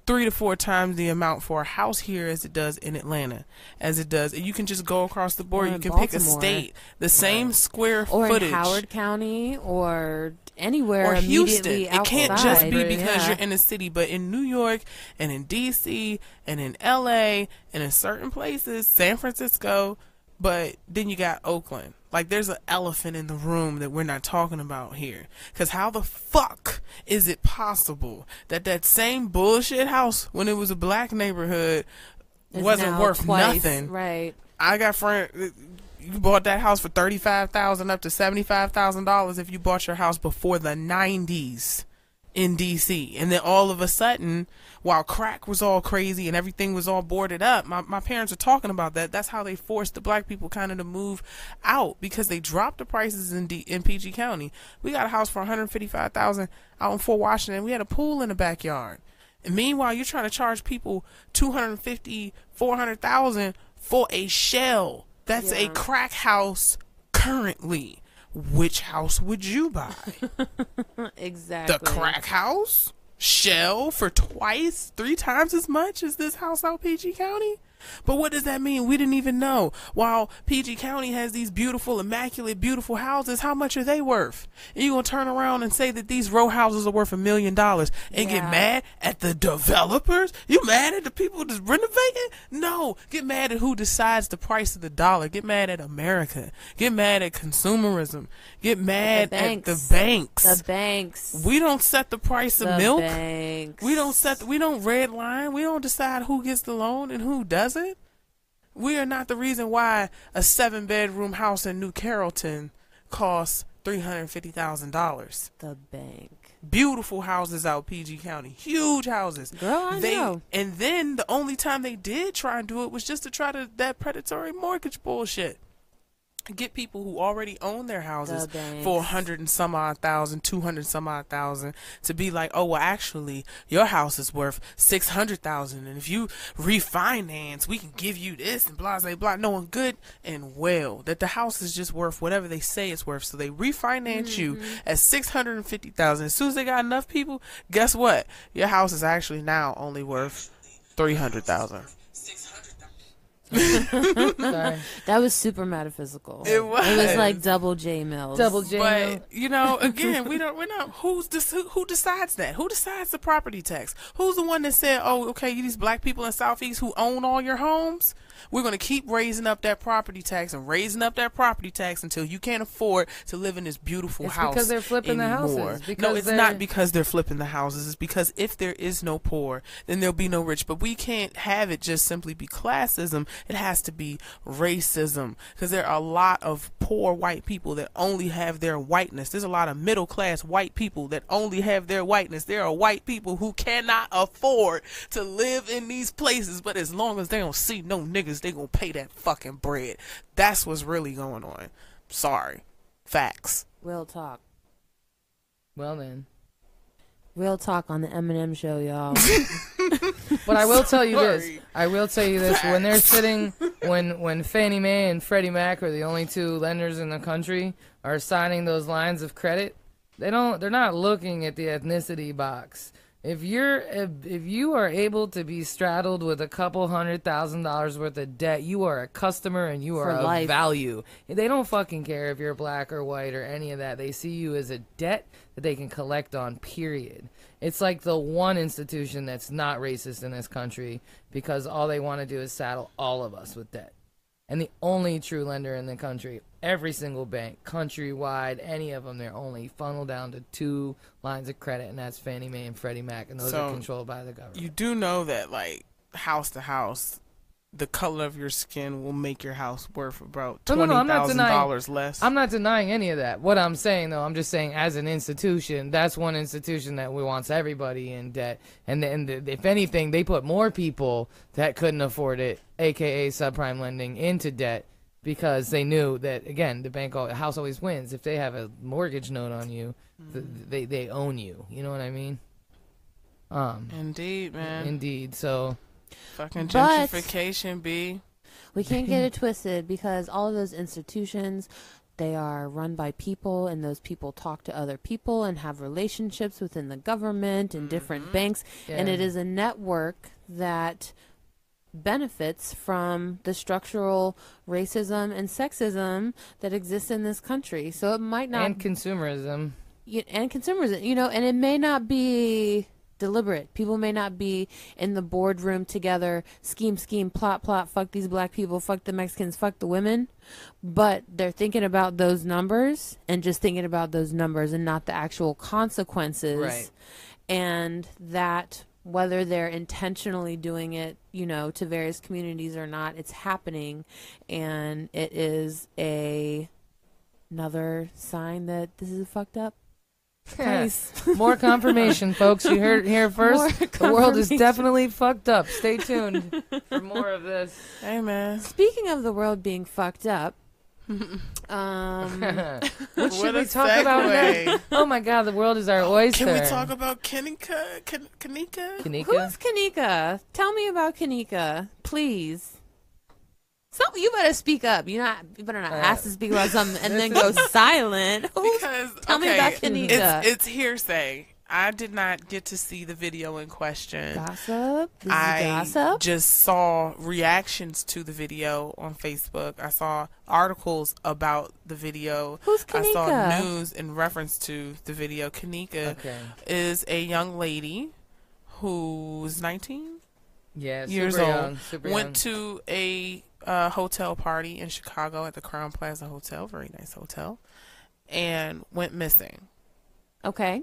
three to four times the amount for a house here as it does in Atlanta, as it does? You can just go across the board.
Or
You can pick a state, the same square
Or
footage.
in Howard County or anywhere
or Houston. It can't just be because
Yeah.
you're in the city, but in New York and in DC and in LA and in certain places, San Francisco, but then you got Oakland. Like there's an elephant in the room that we're not talking about here. Cuz how the fuck is it possible that that same bullshit house when it was a black neighborhood
It's
wasn't worth
twice,
nothing?
Right.
I got friend. You bought that house for thirty five thousand up to seventy five thousand dollars if you bought your house before the nineties in DC, and then all of a sudden, while crack was all crazy and everything was all boarded up, my my parents are talking about that. That's how they forced the black people kind of to move out because they dropped the prices in D, in PG County. We got a house for one hundred fifty five thousand out in Fort Washington. We had a pool in the backyard. And meanwhile, you're trying to charge people 250, 400,000 for a shell. That's a crack house currently. Which house would you buy?
Exactly.
the crack house? Shell for twice, three times as much as this house out PG County? But what does that mean? We didn't even know. While PG County has these beautiful, immaculate, beautiful houses, how much are they worth? And you gonna turn around and say that these row houses are worth a million dollars and
Yeah.
get mad at the developers? You mad at the people that's renovating? No. Get mad at who decides the price of the dollar. Get mad at America. Get mad at consumerism. Get mad at the
banks. The banks.
we don't set the price of
the
milk.
Banks.
We don't set. the, We don't red line. We don't decide who gets the loan and who doesn't. We are not the reason why a seven bedroom house in New Carrollton costs three hundred fifty thousand dollars.
the bank.
Beautiful houses out PG County, huge houses.
Girl, I
they
know.
and then the only time they did try and do it was just to try to that predatory mortgage bullshit. Get people who already own their houses for a hundred and some odd thousand, two hundred some odd thousand to be like, oh well, actually, your house is worth six hundred thousand, and if you refinance, we can give you this and blah blah blah. Knowing good and well that the house is just worth whatever they say it's worth, so they refinance you
Mm-hmm.
at six hundred and fifty thousand. As soon as they got enough people, guess what? Your house is actually now only worth three hundred thousand.
Sorry.
That was super metaphysical.
It
It was
was.
like double J Mills.
Double J.
But you know, again, we don't. We're not. Who's this? Who, who decides that? Who decides the property tax? Who's the one that said, "Oh, okay, you these black people in Southeast who own all your homes, we're going to keep raising up that property tax and raising up that property tax until you can't afford to live in this beautiful
It's
house."
because they're flipping the houses,
anymore." no,
because
it's
they're-
not because they're flipping the houses. It's because if there is no poor, then there'll be no rich. But we can't have it just simply be classism. It has to be racism because there are a lot of poor white people that only have their whiteness. There's a lot of middle class white people that only have their whiteness. There are white people who cannot afford to live in these places, but as long as they don't see no niggas, they gonna pay that fucking bread. That's what's really going on. Sorry. Facts.
Real talk.
Well then.
Real talk on the Eminem show, y'all.
But I will tell you this. I will tell you this. When they're sitting, when when Fannie Mae and Freddie Mac are the only two lenders in the country are signing those lines of credit, they don't. They're not looking at the ethnicity box. If you're if, if you are able to be straddled with a couple hundred thousand dollars worth of debt, you are a customer and you
For
are of
life.
value. They don't fucking care if you're black or white or any of that. They see you as a debt that they can collect on. Period. It's like the one institution that's not racist in this country because all they want to do is saddle all of us with debt. And the only true lender in the country, every single bank, countrywide, any of them, they're only funneled down to two lines of credit, and that's Fannie Mae and Freddie Mac, and those
So,
are controlled by the government.
You do know that, like, house to house, the color of your skin will make your house worth about
no, no, no,
dollars less.
I'm not denying any of that. What I'm saying, though, I'm just saying as an institution, that's one institution that we wants everybody in debt. And, and if anything, they put more people that couldn't afford it, aka subprime lending, into debt because they knew that again, the bank, al- house always wins. If they have a mortgage note on you, th- they they own you. You know what I mean? Um,
Indeed, man.
indeed. So
Fucking
But-
gentrification, b.
We can't get it twisted because all of those institutions, they are run by people, and those people talk to other people and have relationships within the government and different mm-hmm. banks. And it is a network that benefits from the structural racism and sexism that exists in this country. So it might not
and consumerism.
and consumerism, you know, and it may not be deliberate. People may not be in the boardroom together, scheme, scheme, plot, plot, fuck these black people, fuck the Mexicans, fuck the women, but they're thinking about those numbers and just thinking about those numbers and not the actual consequences.
Right.
And that whether they're intentionally doing it, you know, to various communities or not, it's happening and it is a another sign that this is fucked up place.
More confirmation, folks. You heard it here first.
More
the world is
confirmation.
definitely fucked up. Stay tuned for more of this.
Hey, man.
Speaking of the world being fucked up, um,
what should
What
we
a
talk about
segue.
next? Oh my god, the world is our oyster.
Can we talk about Kenneka? Kenneka?
Kenneka?
who's Kenneka? Tell me about Kenneka, please. So you better speak up. You not you better not
Uh,
ask to speak about something and then go silent. Who's
Because
Tell me about Kenneka.
It's, it's hearsay. I did not get to see the video in question.
gossip?
I
gossip.
just saw reactions to the video on Facebook. I saw articles about the video.
Who's Kenneka?
I saw news in reference to the video. Kenneka
Okay.
is a young lady who's 19
Yeah, super
years old.
young. Super young.
went to a uh, hotel party in Chicago at the Crowne Plaza Hotel, very nice hotel, and went missing.
Okay.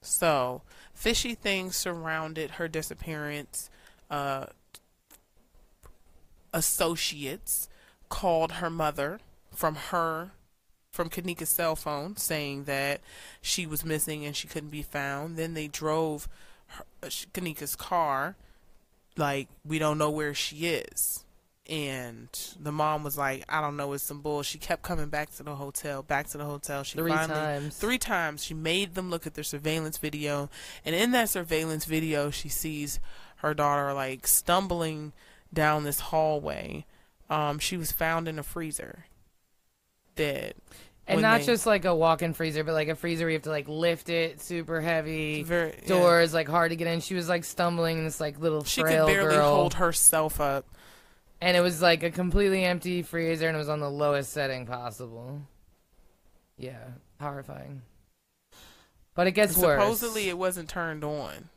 So, fishy things surrounded her disappearance. Uh, associates called her mother from her from Kenneka's cell phone saying that she was missing and she couldn't be found. Then they drove her, Kenneka's car like we don't know where she is. And the mom was like, I don't know, it's some bull. She kept coming back to the hotel, back to the hotel. She
Three
finally
times.
three times she made them look at their surveillance video and in that surveillance video she sees her daughter like stumbling down this hallway um she was found in a freezer dead
And not
they-
just like a walk-in freezer, but like a freezer where you have to like lift it, super heavy.
very yeah.
Doors like hard to get in. She was like stumbling in this like little
she
frail
could barely
girl,
hold herself up
and it was like a completely empty freezer, and it was on the lowest setting possible. Yeah, horrifying. But it gets worse.
supposedly it wasn't turned on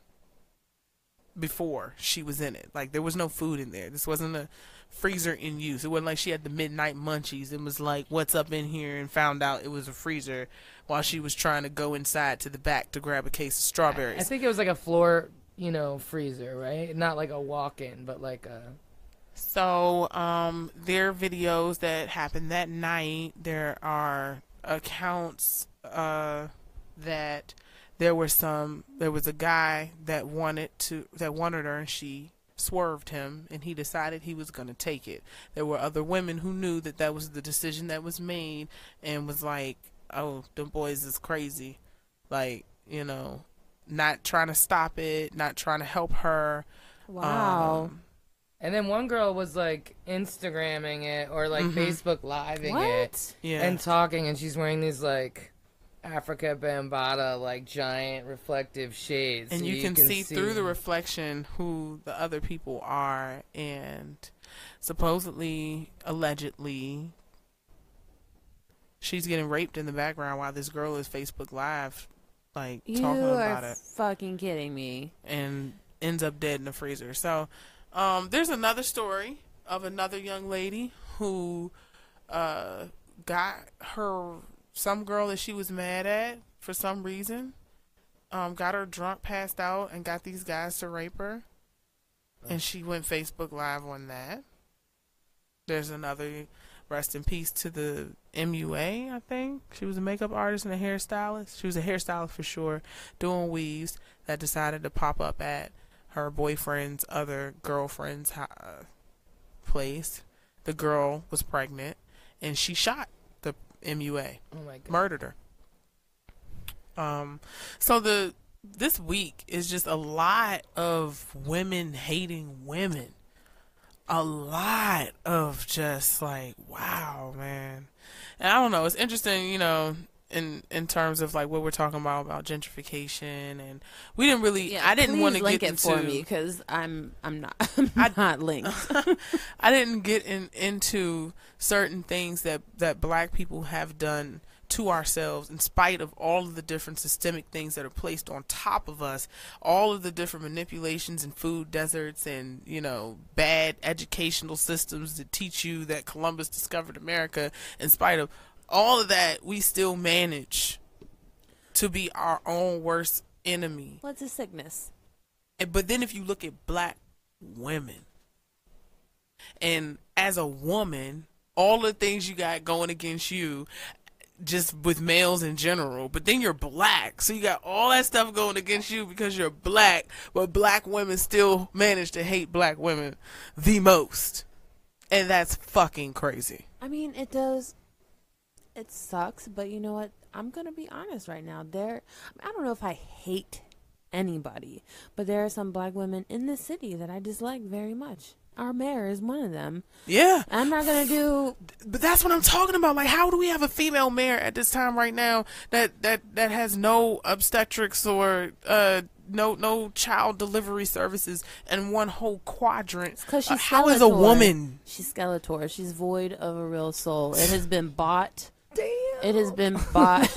before she was in it like there was no food in there this wasn't a freezer in use it wasn't like she had the midnight munchies and was like what's up in here and found out it was a freezer while she was trying to go inside to the back to grab a case of strawberries
I think it was like a floor, you know, freezer, right? Not like a walk-in, but like a.
So, um, there are videos that happened that night. There are accounts uh, that there were some. There was a guy that wanted to that wanted her, and she swerved him, and he decided he was going to take it. There were other women who knew that that was the decision that was made, and was like, "Oh, the boys is crazy," like you know, not trying to stop it, not trying to help her
Wow.
Um,
And then one girl was like Instagramming it or like mm-hmm. Facebook living it
yeah.
and talking, and she's wearing these like Afrika Bambaataa like giant reflective shades,
and
so
you, can, see, through the reflection who the other people are and supposedly allegedly she's getting raped in the background while this girl is facebook live like
You
talking about it.
fucking kidding me.
and ends up dead in the freezer. So um, there's another story of another young lady who uh, got her some girl that she was mad at for some reason um, got her drunk passed out and got these guys to rape her. And she went facebook live on that. There's another rest in peace to the mua i think. She was a makeup artist and a hairstylist. She was a hairstylist for sure doing weaves that decided to pop up at her boyfriend's other girlfriend's uh, place the girl was pregnant and she shot the mua
Oh my god.
murdered her. Um, so the this week is just a lot of women hating women. A lot of just like, wow, man. And I don't know. It's interesting, you know, in in terms of like what we're talking about about gentrification, and we didn't really. I didn't want to
link
get
it
into
for me because I'm I'm not I'm
I-
not linked.
I didn't get in, into certain things that, that black people have done to ourselves in spite of all of the different systemic things that are placed on top of us, all of the different manipulations and food deserts and, you know, bad educational systems that teach you that Columbus discovered America. In spite of all of that, we still manage to be our own worst enemy.
What's a sickness?
And- But then if you look at black women, and as a woman, all the things you got going against you, just with males in general, but then you're black, so you got all that stuff going against you because you're black, but black women still manage to hate black women the most. And that's fucking crazy.
I mean, it does. It sucks, but you know what? I'm gonna be honest right now. There, I don't know if I hate anybody, but there are some black women in this city that I dislike very much. Our mayor is one of them.
Yeah.
I'm not gonna do.
but that's what I'm talking about. Like, how do we have a female mayor at this time right now that that that has no obstetrics or uh no no child delivery services and one whole quadrant?
Because
Uh,
she's
how is a woman?
She's Skeletor. She's void of a real soul. It has been bought.
Damn.
It has been bought.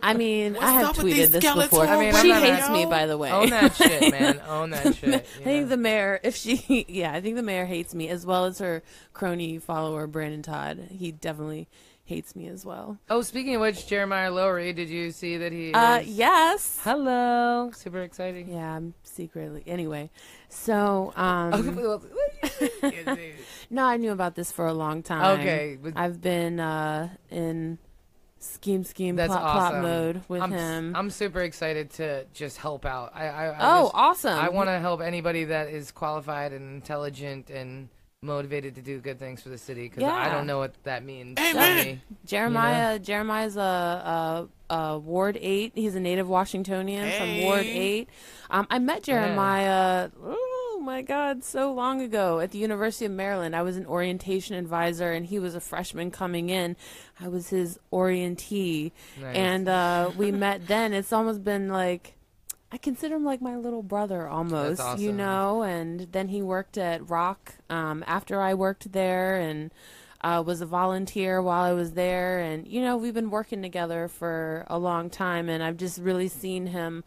I mean,
What's
I have
up with these
tweeted this before.
I mean, I'm
she
not-
hates me, by the way.
Own that shit, man. Own that shit.
I
you
think the mayor, if she, yeah, I think the mayor hates me as well as her crony follower Brandon Todd. He definitely hates me as well.
Oh, speaking of which, Jeremiah Lowery, did you see that he?
Uh, yes.
Hello. Super exciting.
Yeah, I'm secretly. Anyway, so um, no, I knew about this for a long time.
but
I've been uh in scheme, scheme,
That's
plot, plot mode with
I'm,
him.
I'm super excited to just help out. I, I, I
oh,
just-
awesome!
I want to help anybody that is qualified and intelligent and motivated to do good things for the city because I don't know what that means.
Amen.
to me.
Jeremiah. Jeremiah's a, a, a Ward Eight. He's a native Washingtonian from Ward
Hey.
Eight. Um, I met Jeremiah. Oh my God, so long ago at the University of Maryland. I was an orientation advisor, and he was a freshman coming in. I was his orientee,
Nice.
and uh, we met then. It's almost been like. I consider him like my little brother almost, you know. And then he worked at Rock um, after I worked there, and uh, was a volunteer while I was there. And you know, we've been working together for a long time, and I've just really seen him.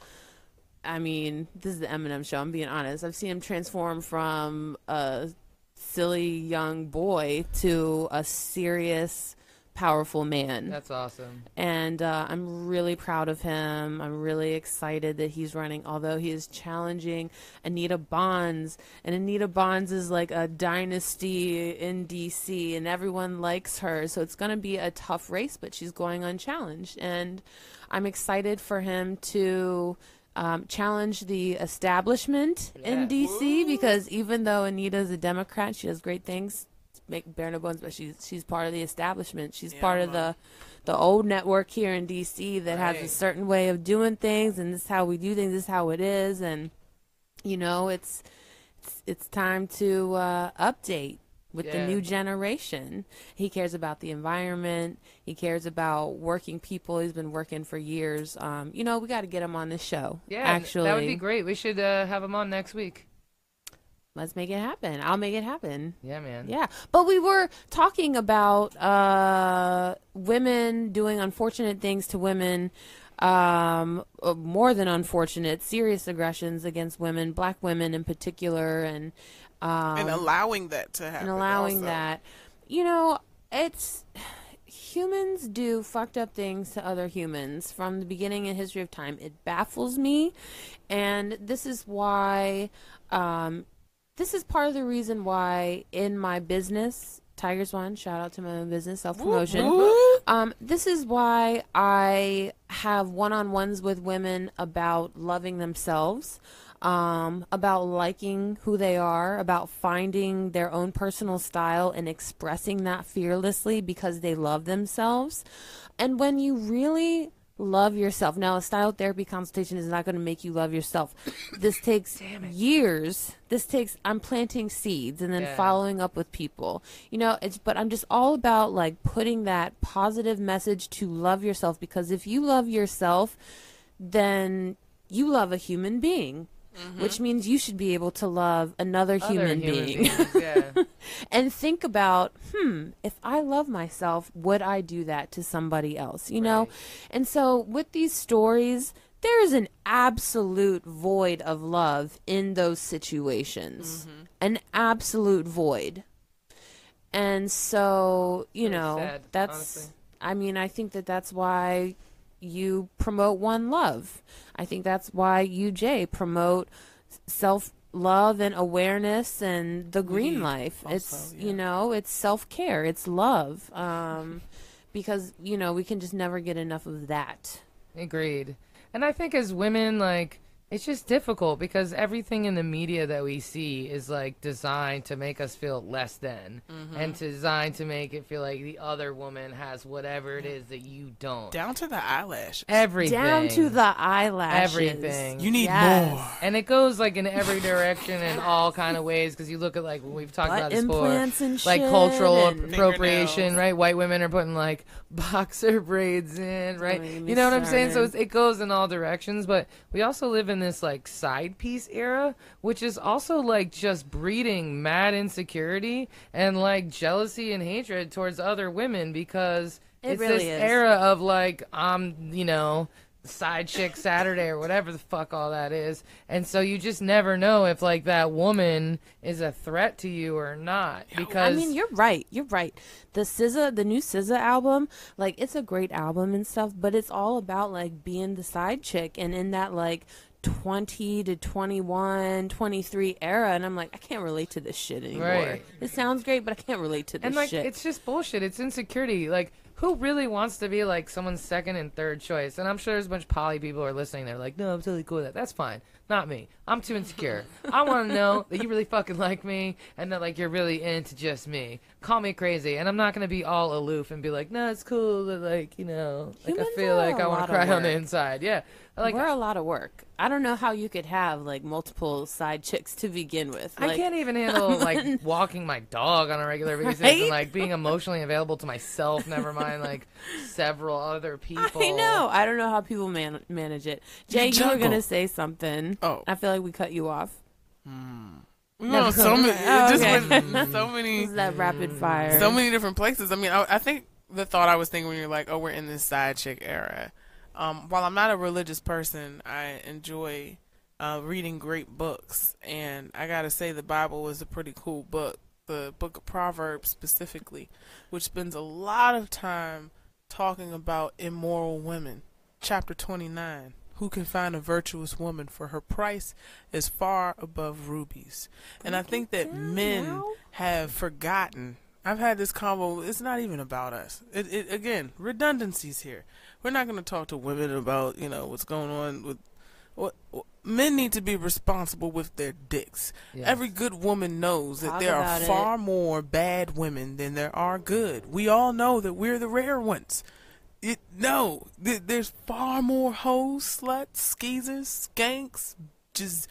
I mean, this is the Eminem show. I'm being honest. I've seen him transform from a silly young boy to a serious, powerful man
That's awesome.
and uh, I'm really proud of him. I'm really excited that he's running, although he is challenging Anita Bonds, and Anita Bonds is like a dynasty in DC, and everyone likes her, so it's going to be a tough race, but she's going unchallenged, and I'm excited for him to. Um, challenge the establishment in
Yeah.
DC because even though Anita's a Democrat, she does great things. Make bear no bones, but she's she's part of the establishment. She's
Yeah,
part of the the old network here in DC that has a certain way of doing things, and this is how we do things. This is how it is, and you know, it's it's, it's time to uh, update with the new generation. He cares about the environment. He cares about working people. He's been working for years. Um, you know, we got to get him on this show.
Yeah,
actually,
that would be great. We should uh, have him on next week.
Let's make it happen. I'll make it happen.
Yeah, man.
Yeah, but we were talking about uh, women doing unfortunate things to women, um, uh, more than unfortunate, serious aggressions against women, black women in particular, and um,
and allowing that to happen.
and allowing
also.
that. You know, it's humans do fucked up things to other humans from the beginning in history of time. It baffles me, and this is why. Um, this is part of the reason why in my business, Tigers One, shout out to my own business, self promotion. Um, this is why I have one on ones with women about loving themselves, um, about liking who they are, about finding their own personal style and expressing that fearlessly because they love themselves. And when you really love yourself, now a style therapy consultation is not going to make you love yourself. This takes years. This takes, I'm planting seeds and then
Yeah.
following up with people. You know, it's, but I'm just all about like putting that positive message to love yourself because if you love yourself, then you love a human being. Which means you should be able to love another
Other
human, being.
beings, yeah.
and think about, hmm, if I love myself, would I do that to somebody else? You know? And so with these stories, there is an absolute void of love in those situations. An absolute void. And so, you
Really
know,
sad,
that's
honestly.
I mean, I think that that's why you promote one love. I think that's why you, Jay, promote self love and awareness and the green
Weed
life.
also,
it's
yeah.
you know, it's self care, it's love. Um, because you know we can just never get enough of that.
Agreed. And I think as women, like, it's just difficult because everything in the media that we see is like designed to make us feel less than
Mm-hmm.
and designed to make it feel like the other woman has whatever it is that you don't.
down to the eyelash.
Everything.
Down to the eyelashes.
Everything.
You need
Yes.
more.
and it goes like in every direction in all kind of ways because you look at like we've talked
Butt
about this before
and
like
shit
cultural
and-
appropriation
Fingernails.
right white women are putting like boxer braids in right
Don't get me
you know what i'm saying so it goes in all directions but we also live in this like side piece era which is also like just breeding mad insecurity and like jealousy and hatred towards other women because
It
it's
really
this
is.
era of like i'm you know side chick Saturday or whatever the fuck all that is. And so you just never know if like that woman is a threat to you or not because
I mean, you're right. You're right. The SZA, the new SZA album, like it's a great album and stuff, but it's all about like being the side chick and in that like 20 to 21, 23 era and I'm like I can't relate to this shit anymore.
Right.
It sounds great, but I can't relate to this
and like
shit.
it's just bullshit. It's insecurity. Like who really wants to be like someone's second and third choice? And I'm sure there's a bunch of poly people who are listening. They're like, no, I'm totally cool with that. That's fine. Not me. I'm too insecure. I want to know that you really fucking like me and that like you're really into just me. Call me crazy, and I'm not gonna be all aloof and be like, no, it's cool. But like you know, like
Humans
I feel like I want to cry on the inside. Yeah, like
We're a lot of work. I don't know how you could have like multiple side chicks to begin with.
I can't even handle like walking my dog on a regular basis
Right?
and like being emotionally available to myself. Never mind like several other people.
I know. I don't know how people man- manage it. Jay, you, were gonna say something.
Oh.
I feel like we cut you off. Hmm.
No, so many,
Oh,
just
okay.
went so many,
is that rapid fire.
so many different places. I mean, I, I think the thought I was thinking when you're like, oh, we're in this side chick era. Um, while I'm not a religious person, I enjoy uh, reading great books, and I gotta say, the Bible is a pretty cool book. The Book of Proverbs specifically, which spends a lot of time talking about immoral women. Chapter 29. Who can find a virtuous woman for her price is far above rubies. And I think that men have forgotten. I've had this convo. It's not even about us. It, it again redundancies here. We're not going to talk to women about you know what's going on with. What, what men need to be responsible with their dicks.
Yes.
Every good woman knows that there are
about it.
far more bad women than there are good. We all know that we're the rare ones. It no, th- there's far more hoes, sluts, skeezers, skanks, just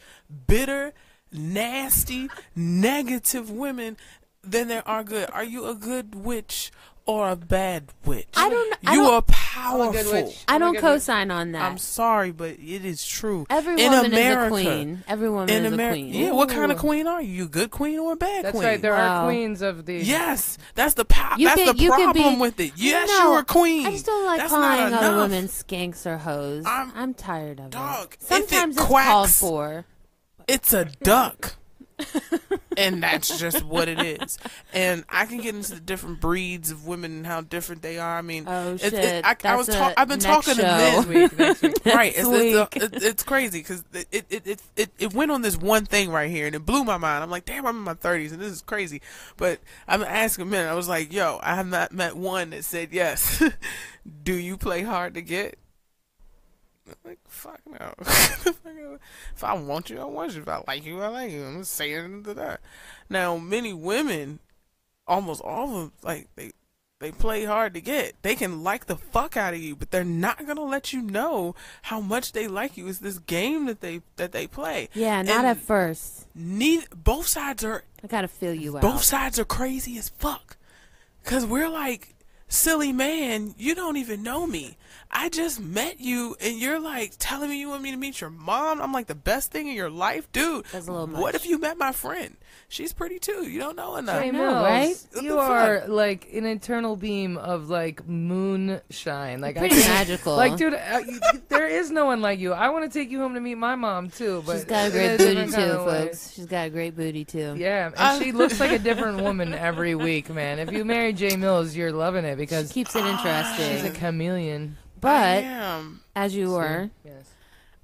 bitter nasty, negative women than there are good. Are you a good witch or a bad witch?
I don't- I
You
don't-
are powerful.
I don't
goodness.
co-sign on that.
I'm sorry, but it is true.
Every
in
woman
America,
is a queen. Every woman
In
is
America,
a queen.
yeah. What kind of queen are you? You good queen or a bad
That's
queen?
That's right. There
Wow.
are queens of the.
Yes, that's the pow-
You
That's
can-
the
you
problem
be-
with it. Yes,
No,
you're a queen.
I just don't like
that's
calling
not
other women skanks or hoes.
I'm-
I'm, tired of
Dog,
it.
if it
Sometimes it's
quacks-
called for.
It's a duck. And that's just what it is. And I can get into the different breeds of women and how different they are. I mean,
Oh shit!
it- I, I was ta- I've been talking to
show.
men.
Week, week.
right. It's, it's, a- it's crazy because it, it, it, it, it, it went on this one thing right here and it blew my mind. I'm like, damn, I'm in my 30s and this is crazy. But I'm asking men, I was like, yo, I have not met one that said yes. Do you play hard to get? Like, fuck no. if I want you, I want you. If I like you, I like you. I'm just saying to that. Now, many women, almost all of them, like, they they play hard to get. They can like the fuck out of you, but they're not gonna let you know how much they like you. It's this game that they that they play.
Yeah, not
And
at first.
Neither both sides are
I gotta feel you out.
both sides are crazy as fuck. Cause we're like, silly man, you don't even know me. I just met you and you're like telling me you want me to meet your mom. I'm like the best thing in your life, dude.
That's a little
What if you met my friend? She's pretty too. You don't know enough.
Jay
know, right?
What
You are
fuck?
like an eternal beam of like moonshine. Like I
Pretty
can't-
magical.
Like, dude, uh, you- there is no one like you. I want to take you home to meet my mom too. But
She's got a great booty too,
kinda way.
folks. She's got a great booty too.
Yeah, and
I-
she looks like a different woman every week, man. If you marry Jay Mills, you're loving it
She
because
keeps it interesting.
she's a chameleon.
I
But
am.
as you were,
Yes.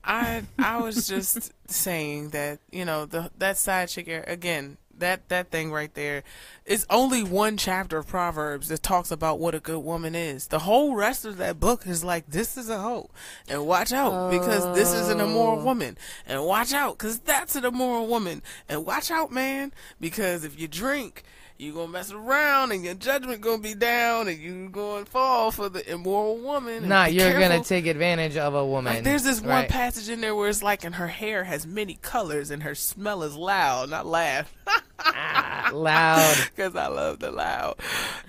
I I was just saying that you know the that side chick again that that thing right there is only one chapter of Proverbs that talks about what a good woman is. The whole rest of that book is like this is a hoe and watch out because this is an immoral
Oh.
woman and watch out because that's an immoral woman and watch out man because if you drink you gonna mess around and your judgment gonna be down and you gonna fall for the immoral woman.
Nah, you're
careful.
gonna take advantage of a woman.
Like there's this one
Right.
passage in there where it's like, and her hair has many colors, and her smell is loud. Not laugh,
Ah, loud.
because I love the loud.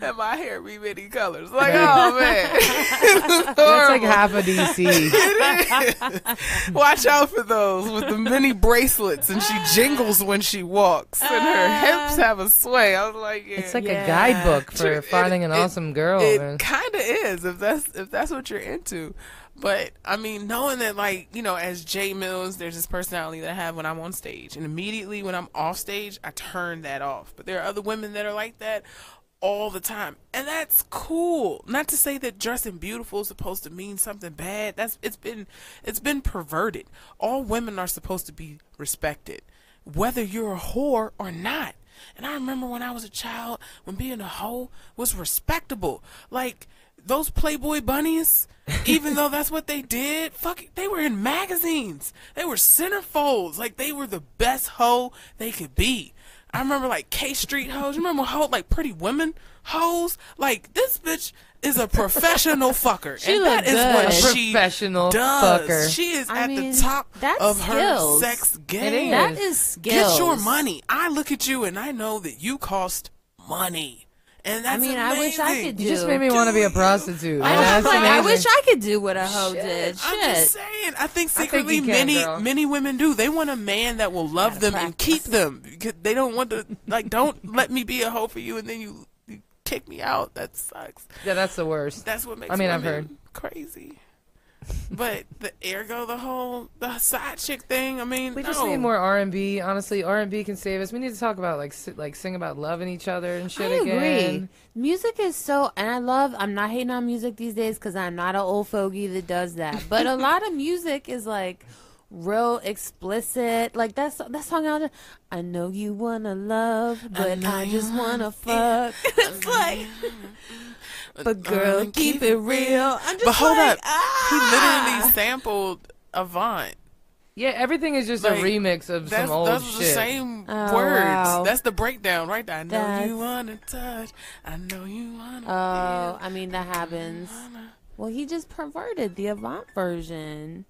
And my hair be many colors. Like, oh man, It's
That's like half a DC.
Watch out for those with the many bracelets, and she jingles when she walks, and her hips have a sway. I was like, yeah,
It's like
Yeah.
a guidebook for
It-
finding an
it-
awesome girl.
It kind of is if that's if that's what you're into. But I mean, knowing that, like you know, as Jay Mills, there's this personality that I have when I'm on stage, and immediately when I'm off stage, I turn that off. But there are other women that are like that all the time, and that's cool. Not to say that dressing beautiful is supposed to mean something bad. That's it's been it's been perverted. All women are supposed to be respected, whether you're a whore or not. And I remember when I was a child, when being a hoe was respectable. Like those Playboy bunnies, even though that's what they did, fuck, they were in magazines. They were centerfolds. Like they were the best hoe they could be. I remember like K Street hoes. You remember hoe like Pretty Women hoes? Like this bitch is a professional fucker,
She
and that
looked
is what she
Professional
does.
fucker.
She is
I
at
mean,
the top
that's
of her sex game.
It is.
that is skills.
Get your money. I look at you and I know that you cost money. And
I
that's
mean, I wish I could do.
You just made me want to be a prostitute.
I,
man.
know,
That's
I'm like, I wish I could do what a hoe did. Shit.
I'm just saying. I think
think
secretly
you can,
many
girl.
many women do. They want a man that will love
Gotta
them and keep them. They don't want to like. Don't let me be a hoe for you and then you, you kick me out. That sucks.
Yeah, that's the worst.
That's what makes
I mean, I've
heard crazy. But the ergo, the whole the side chick thing. I mean,
We just need more R and B. Honestly, R and B can save us. We need to talk about like si- like sing about loving each other and shit
I agree.
again.
Music is so, and I love. I'm not hating on music these days because I'm not an old fogey that does that. But a lot of music is like real explicit. Like that's that song out there. I know you wanna love, but
know
I, just
wanna
wanna fuck. it's like, but girl,
Uh,
keep it real. I'm just
But hold
like,
up,
ah.
he literally sampled Avant.
Yeah, everything is just
Like,
a remix of
That's
some old
those
shit.
the same
Oh,
words.
wow.
That's the breakdown right there. I know
That's-
you wanna touch. I know you wanna.
Oh,
feel,
I mean that happens.
wanna-
Well, he just perverted the Avant version.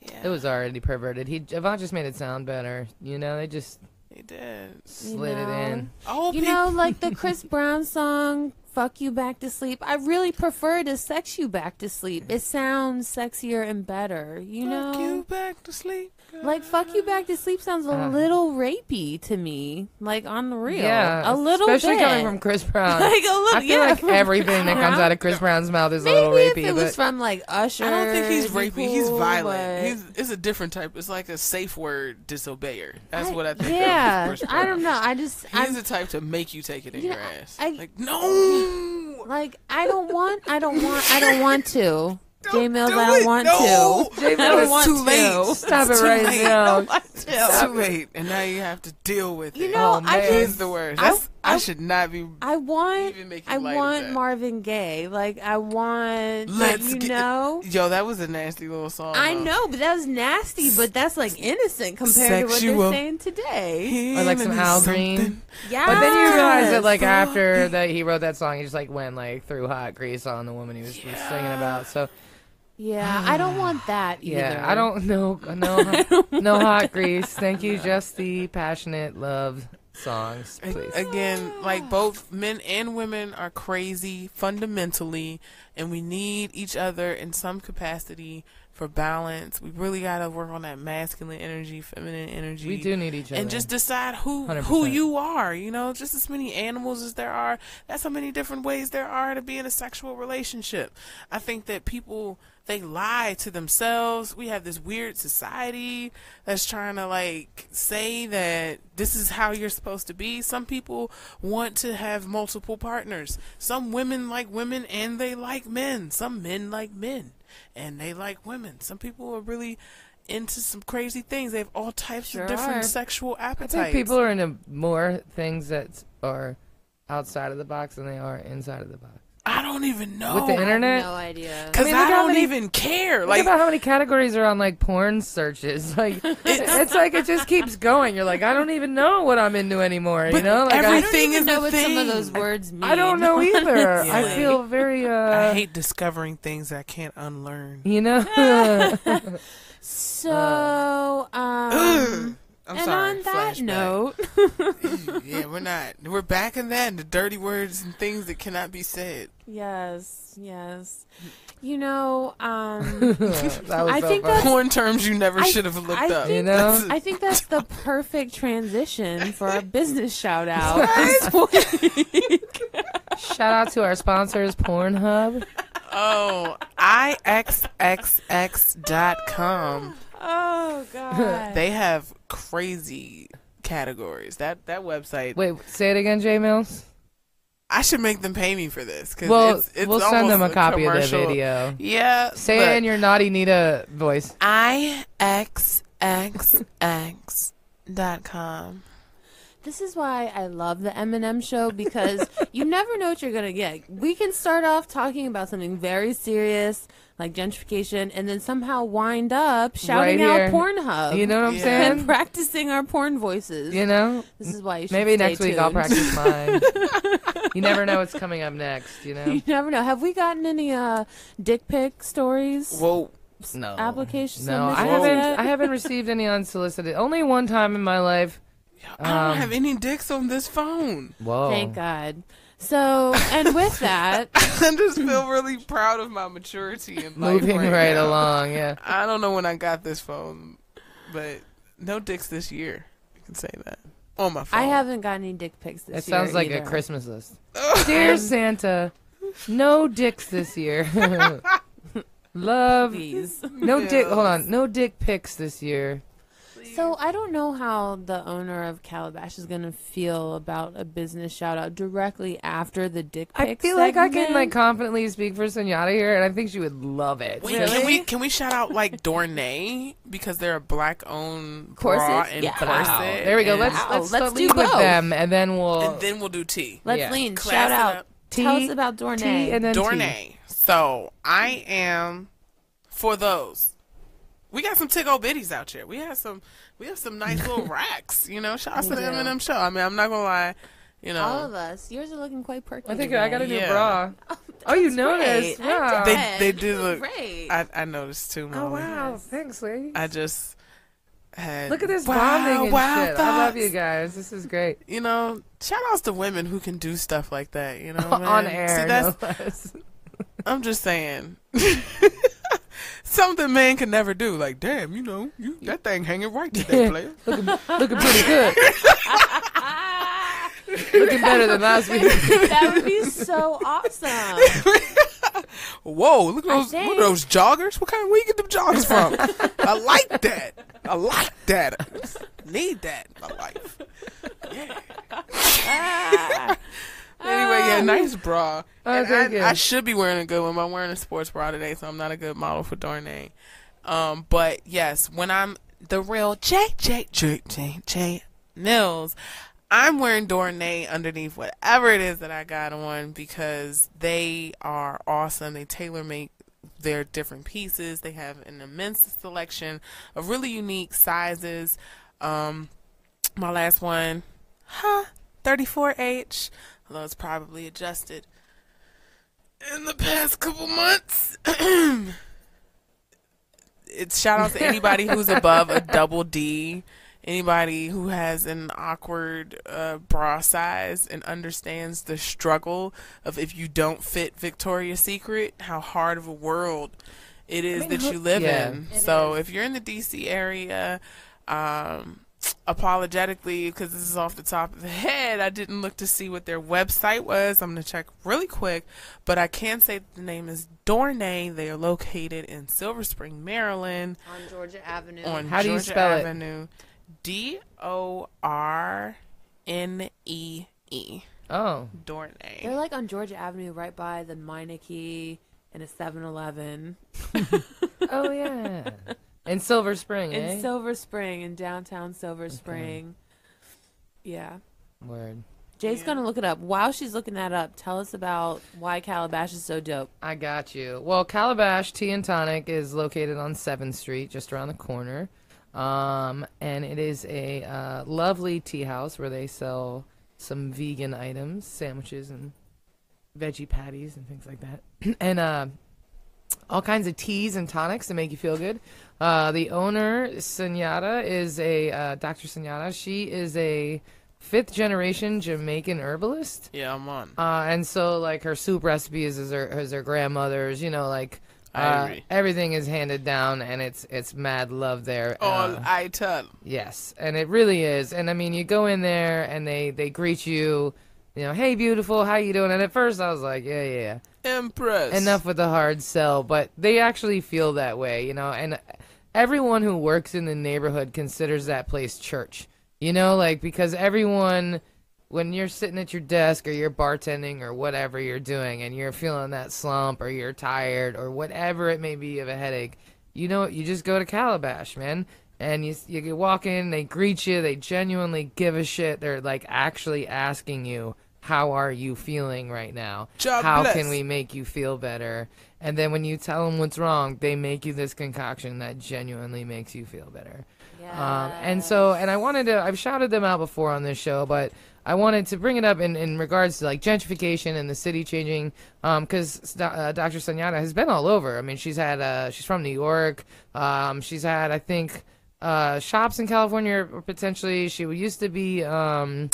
Yeah,
It was already perverted. He Avant just made it sound better. You know, they just
He did.
slid it
know.
in.
Oh,
You
people.
know, like the Chris Brown song "Fuck You Back to Sleep." I really prefer to "Sex You Back to Sleep." It sounds sexier and better. You
Fuck
know,
you back to sleep. girl.
like "Fuck You Back to Sleep" sounds a
Uh.
little rapey to me. Like on the real,
Yeah,
a little
especially
bit.
coming from Chris Brown.
like a little.
I feel
yeah,
like
from
everything that comes
Brown.
out of Chris Brown's mouth is a
Maybe
little
if
rapey.
it was from like Usher.
I don't think he's
it'd be
rapey. He's violent.
but-
He's it's a different type. It's like a safe word disobeyer. That's
I-
what I think.
Yeah,
of Chris
I don't know. I just
He's
I'm
the type to make you take it in
You
your
know,
ass.
I-
like no.
like I don't want. I don't want. I don't want to. J Mills,
do
I don't
it.
want
No.
to.
J
I don't
It's
want
too
to.
late.
stop it
It's too
right
late.
now.
It's too late, and now you have to deal with
You
it.
know,
Oh,
I
man.
He's
just
the worst.
I-
That's, I,
I-
should not be.
I want.
Even making
I
light of
want
that.
Marvin Gaye. Like I want.
Let's
you
get-
know.
Yo, that was a nasty little song.
I
though.
know, but that was nasty. But that's like innocent compared to what they're saying today.
Or like some
Him
Al Green.
Yeah.
But then you realize that, like, after that he wrote that song, he just like went like threw hot grease on the woman he was was singing about. So
Yeah, I don't want that either.
yeah, I don't know, no, no hot grease. Thank you, just the passionate love songs, please.
Again, like both men and women are crazy fundamentally, and we need each other in some capacity for balance. We really got to work on that masculine energy, feminine energy.
We do need each other.
and just decide who who
100%.
you are. You know, just as many animals as there are. That's how many different ways there are to be in a sexual relationship. I think that people they lie to themselves. We have this weird society that's trying to like say that this is how you're supposed to be. Some people want to have multiple partners. Some women like women and they like men. Some men like men and they like women. Some people are really into some crazy things. They have all types
Sure
of different
are.
sexual appetites.
I think people are into more things that are outside of the box than they are inside of the box.
I don't even know.
With the
I have
internet?
no idea.
Because
I mean,
I, don't
many-
even care.
Think
Like,
about how many categories are on like porn searches. Like it's like it just keeps going. You're like, I don't even know what I'm into anymore. You know, like
I
every-
I,
don't
Everything
even
is
know
a
what some of those words mean.
I don't know either. I feel very uh,
I hate discovering things I can't unlearn.
you know.
So, um,
Ugh. I'm
and
sorry.
on that
flashback.
note,
yeah, we're not. We're back in that. The dirty words and things that cannot be said.
yes, yes. You know, um,
that was
I
so
think
funny.
that's-
Porn terms you never
I-
should have looked
I
up.
think
You know?
I think that's the perfect transition for our business shout out.
Shout out to our sponsors, Pornhub.
oh, ixxx.com.
oh God!
They have crazy categories. That that website.
Wait, say it again, J Mills.
I should make them pay me for this. Cause
Well,
it's, it's
we'll send them a
almost
copy of the video.
Yeah.
Say
but
it in your naughty Nita voice.
I x x x dot com.
This is why I love the Eminem show because you never know what you're gonna get. We can start off talking about something very serious like gentrification, and then somehow wind up shouting
Right
out. Pornhub.
You know what I'm
Yeah.
and
saying?
practicing our porn voices.
You know.
This is why you should
Maybe
stay
next week I'll practice mine. you never know what's coming up next. You know.
You never know. Have we gotten any uh, dick pic stories?
Whoa.
No.
Application
No, I haven't.
yet?
I haven't received any unsolicited. Only one time in my life.
I don't
Um,
have any dicks on this phone.
Whoa.
Thank God. So, and with that,
I just feel really proud of my maturity in life
Moving
right,
right
now.
along. Yeah.
I don't know when I got this phone, but no dicks this year. You can say that on my phone.
I haven't got any dick pics this
It
year.
It sounds like a. Christmas list. Dear Santa, no dicks this year. Love.
Please.
No dick. Hold on. No dick pics this year.
So I don't know how the owner of Calabash is gonna feel about a business shout out directly after the dick pic.
I feel like I can like confidently speak for Senora here, and I think she would love it.
Wait,
Really?
can we can we shout out like Dornay because they're a black owned bra and
Yeah.
corset.
Wow. There we go. Let's
Wow,
let's,
let's
let's
do
lead with
both.
them, and then we'll
and then we'll do tea.
Let's
Yeah.
lean.
Class
Shout out.
up.
Tell us about Dornay.
tea, and then tea.
Dornay. So I am for those. We got some tickle bitties out here. We have some we have some nice little racks, you know. Shout out to
We
the
do.
Eminem show. I mean, I'm not gonna lie. You know.
All of us. Yours are looking quite perky.
I think
today.
I got a new
Yeah.
bra. Oh, oh,
you
noticed?
great. I
Wow.
They- they do look-
great.
I I noticed too. Man.
Oh
Molly.
wow! Thanks, lady.
I just had
Look at this
wow,
bonding and
wow
shit. I love you guys. This is great.
You know, shout outs to women who can do stuff like that. You know,
On air,
See, that's,
less.
I'm just saying. Something man can never do. Like, damn, you know, you that thing hanging right today, player.
looking, looking pretty good. looking better than last week.
that would be so awesome.
Whoa, look at
I
those look
think-
at those joggers. What kind of where you get them joggers from? I like that. I like that. I need that in my life. Yeah. anyway, yeah, nice bra. And I,
you.
I should be wearing a good one. but I'm wearing a sports bra today, so I'm not a good model for Dornay. Um, but yes, when I'm the real J J J J J Mills, I'm wearing Dornay underneath whatever it is that I got on because they are awesome. They tailor make their different pieces. They have an immense selection of really unique sizes. Um, my last one, huh, 34H, although it's probably adjusted in the past couple months. it's shout out to anybody who's above a double D. Anybody who has an awkward uh, bra size and understands the struggle of if you don't fit Victoria's Secret, how hard of a world it is
mean,
that you live
yeah.
in. So
is.
if you're in the DC area, um, apologetically, because this is off the top of the head, I didn't look to see what their website was. I'm going to check really quick, but I can say that the name is Dornay. They are located in Silver Spring, Maryland
on Georgia Avenue.
on
How do you
Georgia
spell it?
D O R N E E.
Oh,
Dornay.
They're like on Georgia Avenue, right by the Meineke and a 7-Eleven
oh yeah. In Silver Spring,
in
eh?
Silver Spring, in downtown Silver Spring. Yeah.
Word.
Jay's
Yeah.
gonna look it up. While she's looking that up, tell us about why Calabash is so dope.
I got you. Well, Calabash Tea and Tonic is located on Seventh Street, just around the corner, um, and it is a uh, lovely tea house where they sell some vegan items, sandwiches, and veggie patties and things like that, and uh, all kinds of teas and tonics to make you feel good. Uh, the owner, Sunyatta, is a uh, Dr. Sunyatta. She is a fifth generation Jamaican herbalist.
Yeah, I'm on.
Uh, and so like her soup recipes is her is her grandmother's. You know, like uh, everything is handed down, and it's it's mad love there.
All
Uh,
I tell.
yes, and it really is. And I mean, you go in there, and they they greet you. You know, hey, beautiful, how you doing? And at first, I was like, yeah, yeah, yeah
Empress.
enough with the hard sell, but they actually feel that way, you know. And everyone who works in the neighborhood considers that place church, you know, like because everyone, when you're sitting at your desk or you're bartending or whatever you're doing, and you're feeling that slump or you're tired or whatever it may be of a headache, you know, you just go to Calabash, man. And you you walk in, they greet you, they genuinely give a shit. They're like actually asking you, "How are you feeling right now?
God
How
bless.
can we make you feel better?" And then when you tell them what's wrong, they make you this concoction that genuinely makes you feel better. Um, and so, and I wanted to, I've shouted them out before on this show, but I wanted to bring it up in, in regards to like gentrification and the city changing, because uh, Dr. Sunyatta has been all over. I mean, she's had, uh, she's from New York. Um, she's had, I think, uh, shops in California or potentially. She used to be um,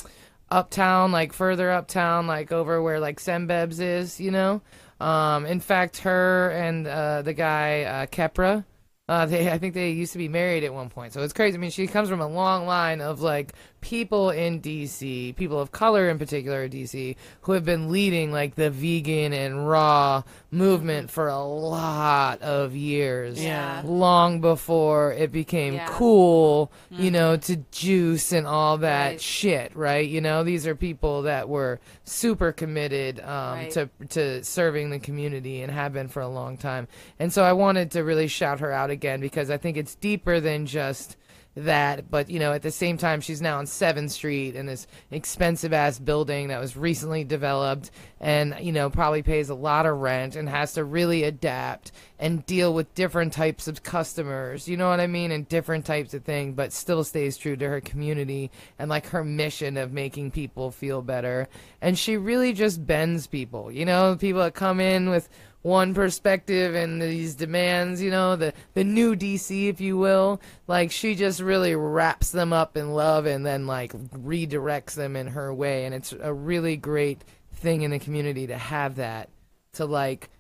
uptown, like further uptown, like over where like Sembebs is, you know. Um, in fact, her and uh, the guy uh, Khepra, uh, they I think they used to be married at one point. So it's crazy. I mean, she comes from a long line of like people in DC, people of color in particular in DC, who have been leading like the vegan and raw movement for a lot of years.
Yeah.
Long before it became
Yeah.
cool, you know, to juice and all that
Right.
shit, right? You know, these are people that were super committed um,
Right.
to to serving the community and have been for a long time. And so I wanted to really shout her out again because I think it's deeper than just that. But you know, at the same time, she's now on Seventh Street in this expensive ass building that was recently developed, and you know, probably pays a lot of rent and has to really adapt and deal with different types of customers. You know what I mean? And different types of things, but still stays true to her community and like her mission of making people feel better. And she really just bends people. You know, people that come in with one perspective and these demands, you know, the the new DC, if you will. Like she just really wraps them up in love and then like redirects them in her way, and it's a really great thing in the community to have that to like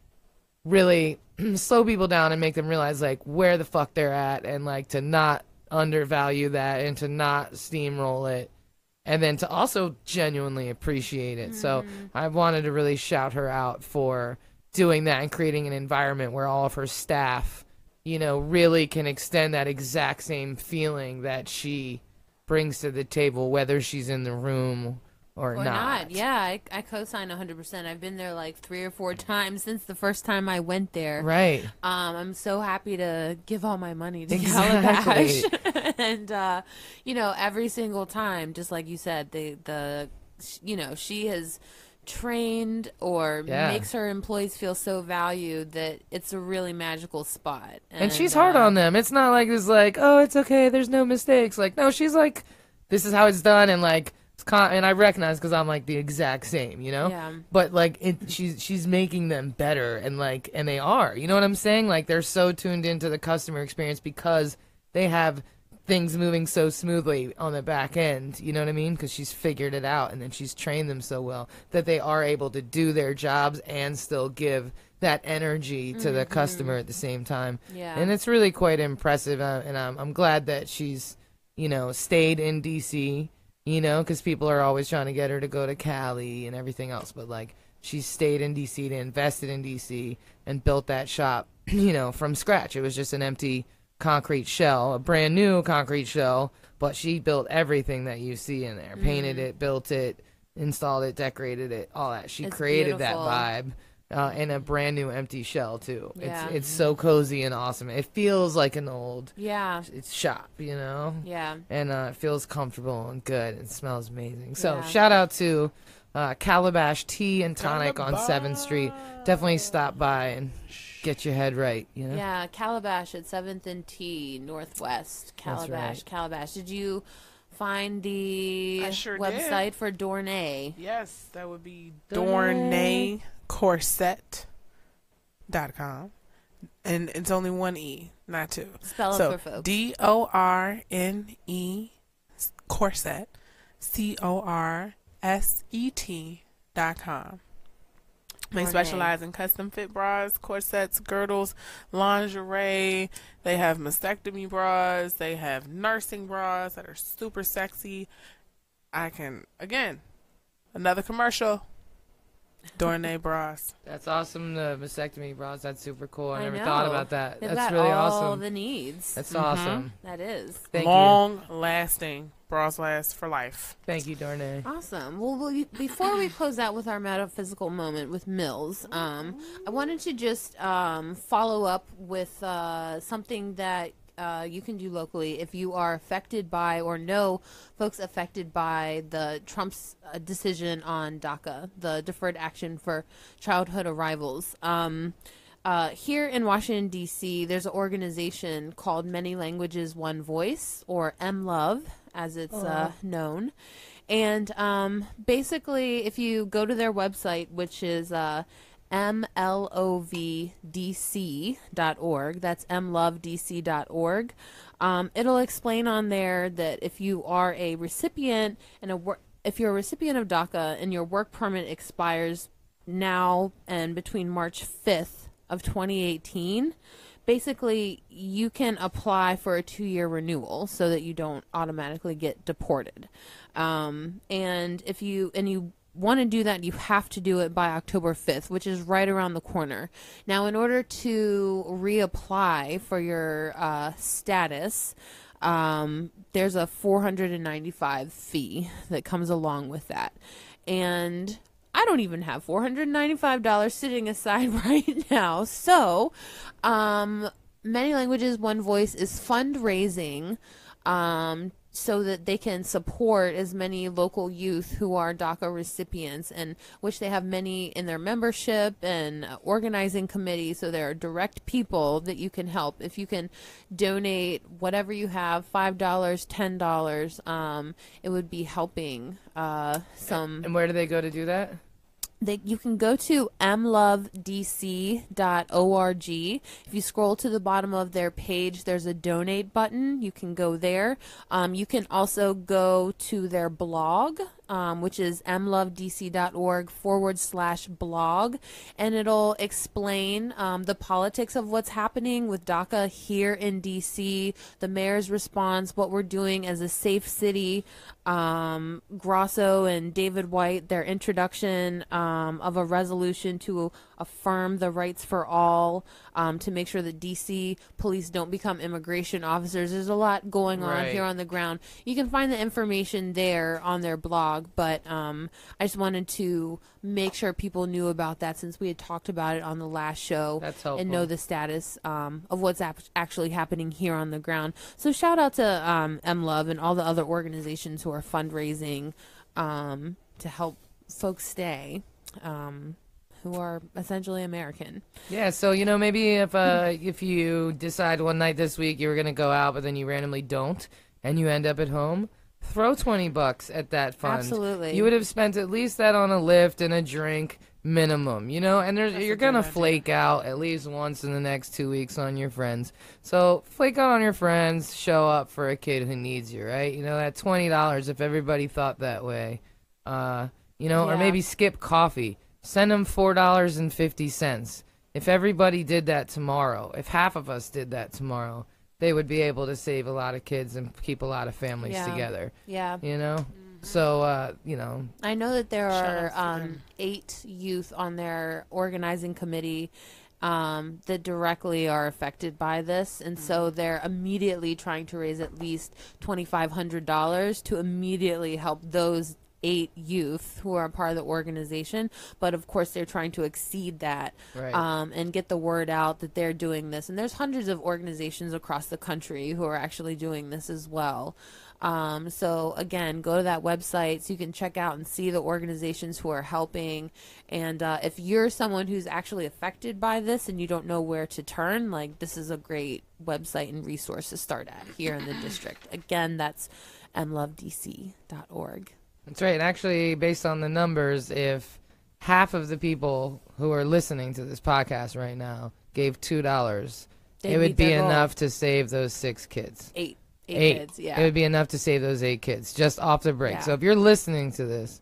really slow people down and make them realize like where the fuck they're at and like to not undervalue that and to not steamroll it and then to also genuinely appreciate it. So mm-hmm. I wanted to really shout her out for doing that and creating an environment where all of her staff, you know, really can extend that exact same feeling that she brings to the table, whether she's in the room or,
Or not. Yeah, I, I co-sign 100%. I've been there like three or four times since the first time I went there.
Right.
Um, I'm so happy to give all my money to
Exactly.
Calabash, and uh, you know, every single time, just like you said, the the you know she has trained or
Yeah.
makes her employees feel so valued that it's a really magical spot.
And she's hard
uh,
on them. It's not like it's like, oh, it's okay. There's no mistakes. Like, no, she's like, this is how it's done, and like, it's con- and I recognize because I'm like the exact same, you know.
Yeah.
But like, it, she's she's making them better, and like, and they are. You know what I'm saying? Like, they're so tuned into the customer experience because they have things moving so smoothly on the back end. You know what I mean? Because she's figured it out, and then she's trained them so well that they are able to do their jobs and still give that energy to the customer at the same time.
Yeah.
And it's really quite impressive, uh, and I'm I'm glad that she's, you know, stayed in DC. You know, because people are always trying to get her to go to Cali and everything else, but like she stayed in DC, to invested in DC, and built that shop. You know, from scratch. It was just an empty concrete shell, a brand new concrete shell, but she built everything that you see in there. Painted it, built it, installed it, decorated it, all that. She
It's
created
beautiful.
that vibe. Uh, in a brand new empty shell too.
Yeah.
It's it's so cozy and awesome. It feels like an old
Yeah.
it's shop, you know,
Yeah.
and uh, it feels comfortable and good. and smells amazing. So
Yeah.
shout out to uh, Calabash Tea and Tonic on Seventh Street. Definitely stop by and get your head right. You know.
Yeah, Calabash at Seventh and T Northwest. Calabash,
right.
Calabash. Did you find the
I sure did.
website for Dornay?
Yes, that would be
Dornay.
dornaycorset.com. And it's only one E, not two.
Spell it for folks.
D O R N E corset, C O R S E T dot com. They
Dornay.
specialize in custom fit bras, corsets, girdles, lingerie. They have mastectomy bras. They have nursing bras that are super sexy. I can again another commercial. Dornay bras.
That's awesome. The vasectomy bras. That's super cool. I,
I
never thought about that.
They've
That's
got
really
all
awesome.
the needs.
That's awesome.
that is.
Thank you.
Long lasting bras last for life.
Thank you, Darnay.
Awesome. Well, we, before we close out with our metaphysical moment with Mills, um, I wanted to just um, follow up with uh, something that uh, you can do locally if you are affected by or know folks affected by the Trump's uh, decision on DACA, the Deferred Action for Childhood Arrivals. Um, uh, here in Washington, D.C., there's an organization called Many Languages, One Voice, or MLove, as it's uh, known. And um, basically, if you go to their website, which is mlovdc.org, that's mlovdc.org, um, it'll explain on there that if you are a recipient and a wor- if you're a recipient of DACA and your work permit expires now and between March 5th of 2018, basically you can apply for a two-year renewal so that you don't automatically get deported. Um, and if you and you want to do that, you have to do it by October 5th, which is right around the corner. Now, in order to reapply for your uh, status, um, there's a 495 fee that comes along with that. And I don't even have $495 sitting aside right now. So, um, Many Languages, One Voice is fundraising um, so that they can support as many local youth who are DACA recipients, and which they have many in their membership and organizing committee. So there are direct people that you can help. If you can donate whatever you have five dollars, ten dollars um, it would be helping uh, some
And where do they go to do that?
They, you can go to mlovdc.org. If you scroll to the bottom of their page, there's a donate button. You can go there. Um, you can also go to their blog, um, which is mlovdc.org forward slash blog, and it'll explain um, the politics of what's happening with DACA here in DC, the mayor's response, what we're doing as a safe city. Um, Grosso and David White, their introduction um, of a resolution to affirm the rights for all, um, to make sure that DC police don't become immigration officers. There's a lot going on
Right.
here on the ground. You can find the information there on their blog, but um, I just wanted to make sure people knew about that since we had talked about it on the last show and know the status um, of what's ap- actually happening here on the ground. So shout out to um, M Love and all the other organizations who are fundraising um, to help folks stay. Um, who are essentially American.
Yeah, so you know maybe if uh if you decide one night this week you were gonna go out but then you randomly don't and you end up at home, throw twenty bucks at that fund.
Absolutely.
You would have spent at least that on a lift and a drink minimum, you know, and there's, you're gonna
idea.
flake out at least once in the next two weeks on your friends. So flake out on your friends, show up for a kid who needs you, right? You know that twenty dollars if everybody thought that way, uh, you know, or maybe skip coffee. Send them four dollars and fifty cents. If everybody did that tomorrow, if half of us did that tomorrow, they would be able to save a lot of kids and keep a lot of families
Yeah.
together.
Yeah.
You know, so uh, you know,
I know that there are um, eight youth on their organizing committee um, that directly are affected by this, and so they're immediately trying to raise at least twenty five hundred dollars to immediately help those eight youth who are part of the organization. But of course, they're trying to exceed that
Right.
um, and get the word out that they're doing this. And there's hundreds of organizations across the country who are actually doing this as well. Um, so again, go to that website so you can check out and see the organizations who are helping. And uh, if you're someone who's actually affected by this and you don't know where to turn, like this is a great website and resource to start at here in the district. Again, that's mlovdc.org.
That's right. And actually, based on the numbers, if half of the people who are listening to this podcast right now gave two dollars, it would be enough to save those six kids.
Eight, eight kids, yeah.
It would be enough to save those eight kids just off the break.
Yeah.
So if you're listening to this,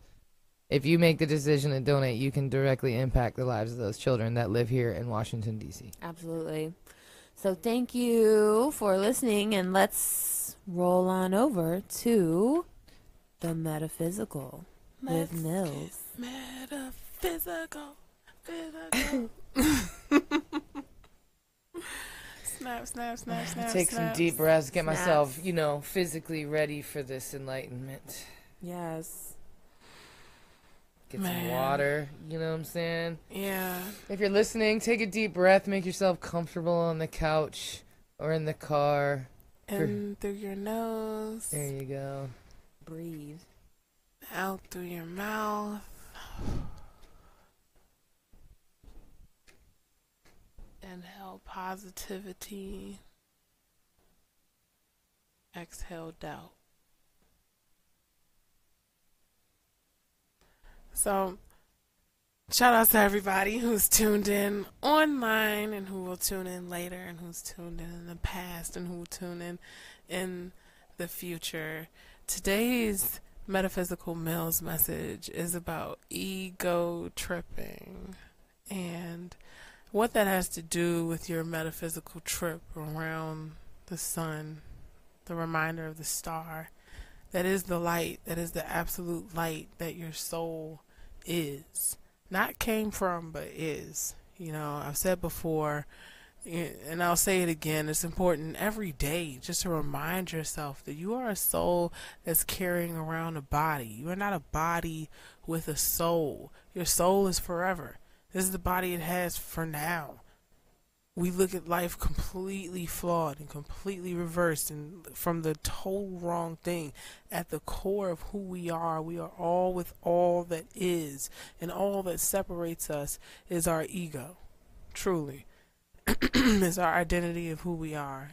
if you make the decision to donate, you can directly impact the lives of those children that live here in Washington D.C.
Absolutely. So thank you for listening, and let's roll on over to the metaphysical with
Let's
Mills.
Metaphysical. Physical. snap, snap, snap, snap.
Take some deep breaths, get
Snaps.
myself, you know, physically ready for this enlightenment.
Yes.
Get some water, you know what I'm saying?
Yeah.
If you're listening, take a deep breath, make yourself comfortable on the couch or in the car.
In through your nose,
There you go.
Breathe.
out through your mouth. Inhale positivity. Exhale doubt. So, shout out to everybody who's tuned in online and who will tune in later and who's tuned in in the past and who will tune in in the future. Today's Metaphysical Mills message is about ego tripping and what that has to do with your metaphysical trip around the sun, the reminder of the star that is the light, that is the absolute light that your soul is. Not came from, but is. You know, I've said before, and I'll say it again, it's important every day just to remind yourself that you are a soul that's carrying around a body. You are not a body with a soul. Your soul is forever. This is the body it has for now. we look at life completely flawed and completely reversed and from the total wrong thing. At the core of who we are, we are all with all that is, and all that separates us is our ego. Truly. is our identity of who we are.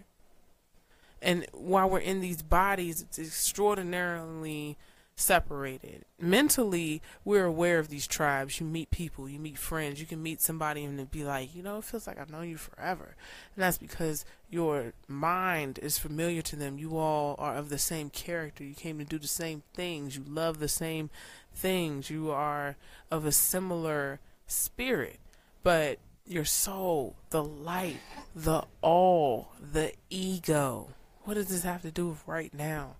And while we're in these bodies, it's extraordinarily separated. Mentally, we're aware of these tribes. You meet people, you meet friends, you can meet somebody and be like, you know, it feels like I've known you forever. And that's because your mind is familiar to them. You all are of the same character. You came to do the same things. You love the same things. You are of a similar spirit. But your soul, the light, the all, the ego. What does this have to do with right now?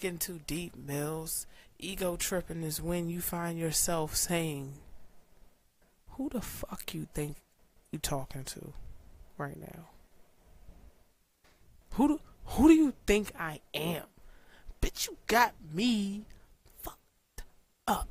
Getting too deep, Mills. Ego tripping is when you find yourself saying, Who the fuck you think you talking to right now? Who do, who do you think I am? Bitch, you got me fucked up.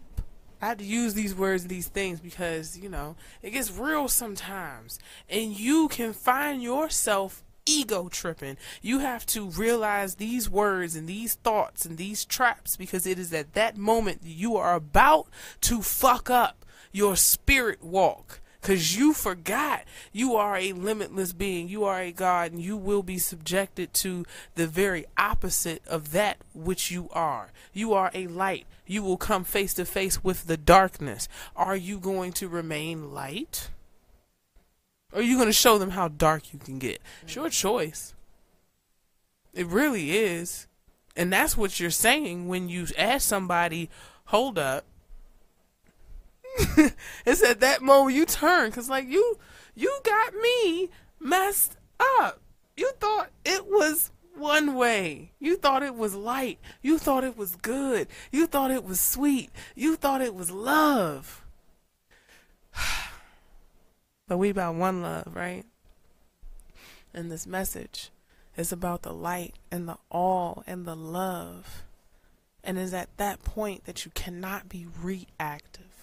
I had to use these words and these things because, you know, it gets real sometimes. And you can find yourself ego tripping. You have to realize these words and these thoughts and these traps because it is at that moment you are about to fuck up your spirit walk. Because you forgot you are a limitless being. You are a God, and you will be subjected to the very opposite of that which you are. You are a light. You will come face to face with the darkness. Are you going to remain light? Or are you going to show them how dark you can get? It's your choice. It really is. And that's what you're saying when you ask somebody, hold up. it's at that moment you turn because like you you got me messed up. You thought it was one way. You thought it was light. You thought it was good. You thought it was sweet. You thought it was love. But we about one love right? And this message is about the light and the all and the love. And is at that point that you cannot be reactive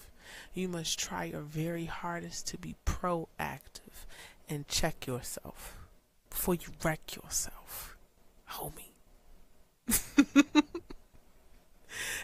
you must try your very hardest to be proactive and check yourself before you wreck yourself, homie.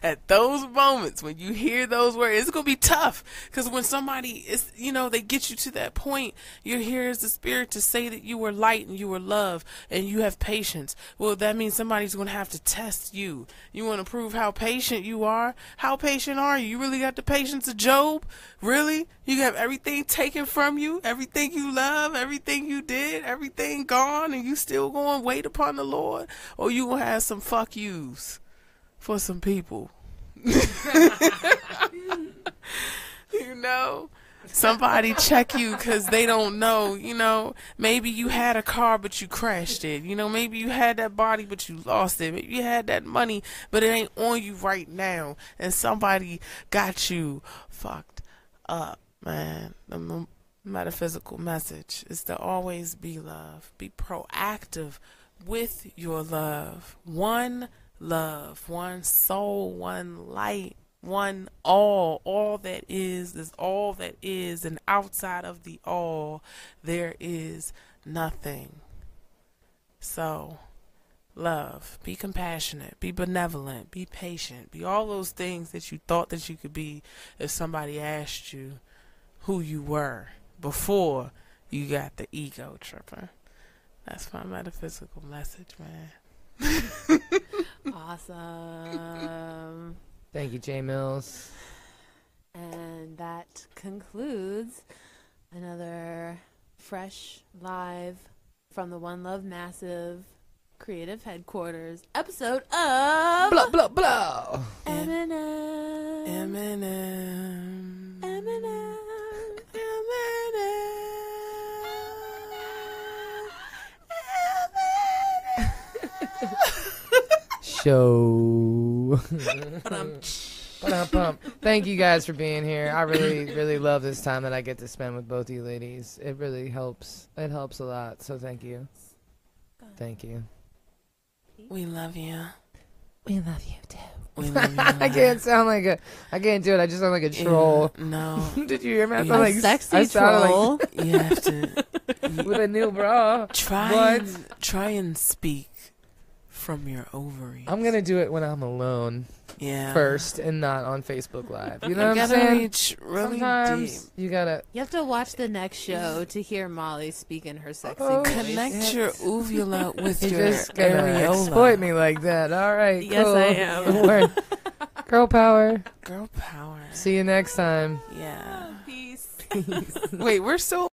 At those moments when you hear those words, it's gonna be tough because when somebody is, you know, they get you to that point, you're here as the spirit to say that you were light and you were love and you have patience. Well, that means somebody's gonna have to test you. You want to prove how patient you are? How patient are you? You really got the patience of Job? Really? You have everything taken from you, everything you love, everything you did, everything gone, and you still going wait upon the Lord? Or you gonna have some fuck yous? For some people. you know? Somebody check you because they don't know. You know, maybe you had a car but you crashed it. You know, maybe you had that body but you lost it. Maybe you had that money but it ain't on you right now. And somebody got you fucked up, man. The metaphysical message is to always be love. Be proactive with your love. One love, one soul, one light, one all. All that is is all that is, and outside of the all, there is nothing. So, love, be compassionate, be benevolent, be patient, be all those things that you thought that you could be if somebody asked you who you were before you got the ego tripping. That's my metaphysical message, man.
awesome.
Thank you, Jay Mills.
And that concludes another fresh live from the One Love Massive Creative Headquarters episode of
Blah blah blah.
Eminem.
Eminem.
Eminem.
Show. Ba-dum-bum. Thank you guys for being here. I really, really love this time that I get to spend with both you ladies. It really helps. It helps a lot. So thank you. Thank you.
We love you.
We love you too.
We love you.
I can't sound like a. I can't do it. I just sound like a
Yeah,
troll.
no,
Did you hear me? I
A
sound like
sexy
I sounded like-
troll.
you have to
with a new bra.
try
What?
and try and speak from your ovaries.
I'm gonna do it when I'm alone
yeah
first and not on Facebook Live. You
You
know what I'm
gotta
saying?
reach really
Sometimes
deep.
you gotta.
You have to watch the next show to hear Molly speak in her sexy
Oh,
voice.
Connect
Yes.
your uvula with
You're
your
just gonna
areola.
exploit me like that. All right.
Yes,
cool.
I am.
Word. Girl power.
Girl power.
See you next time.
Yeah.
Peace.
Wait, we're still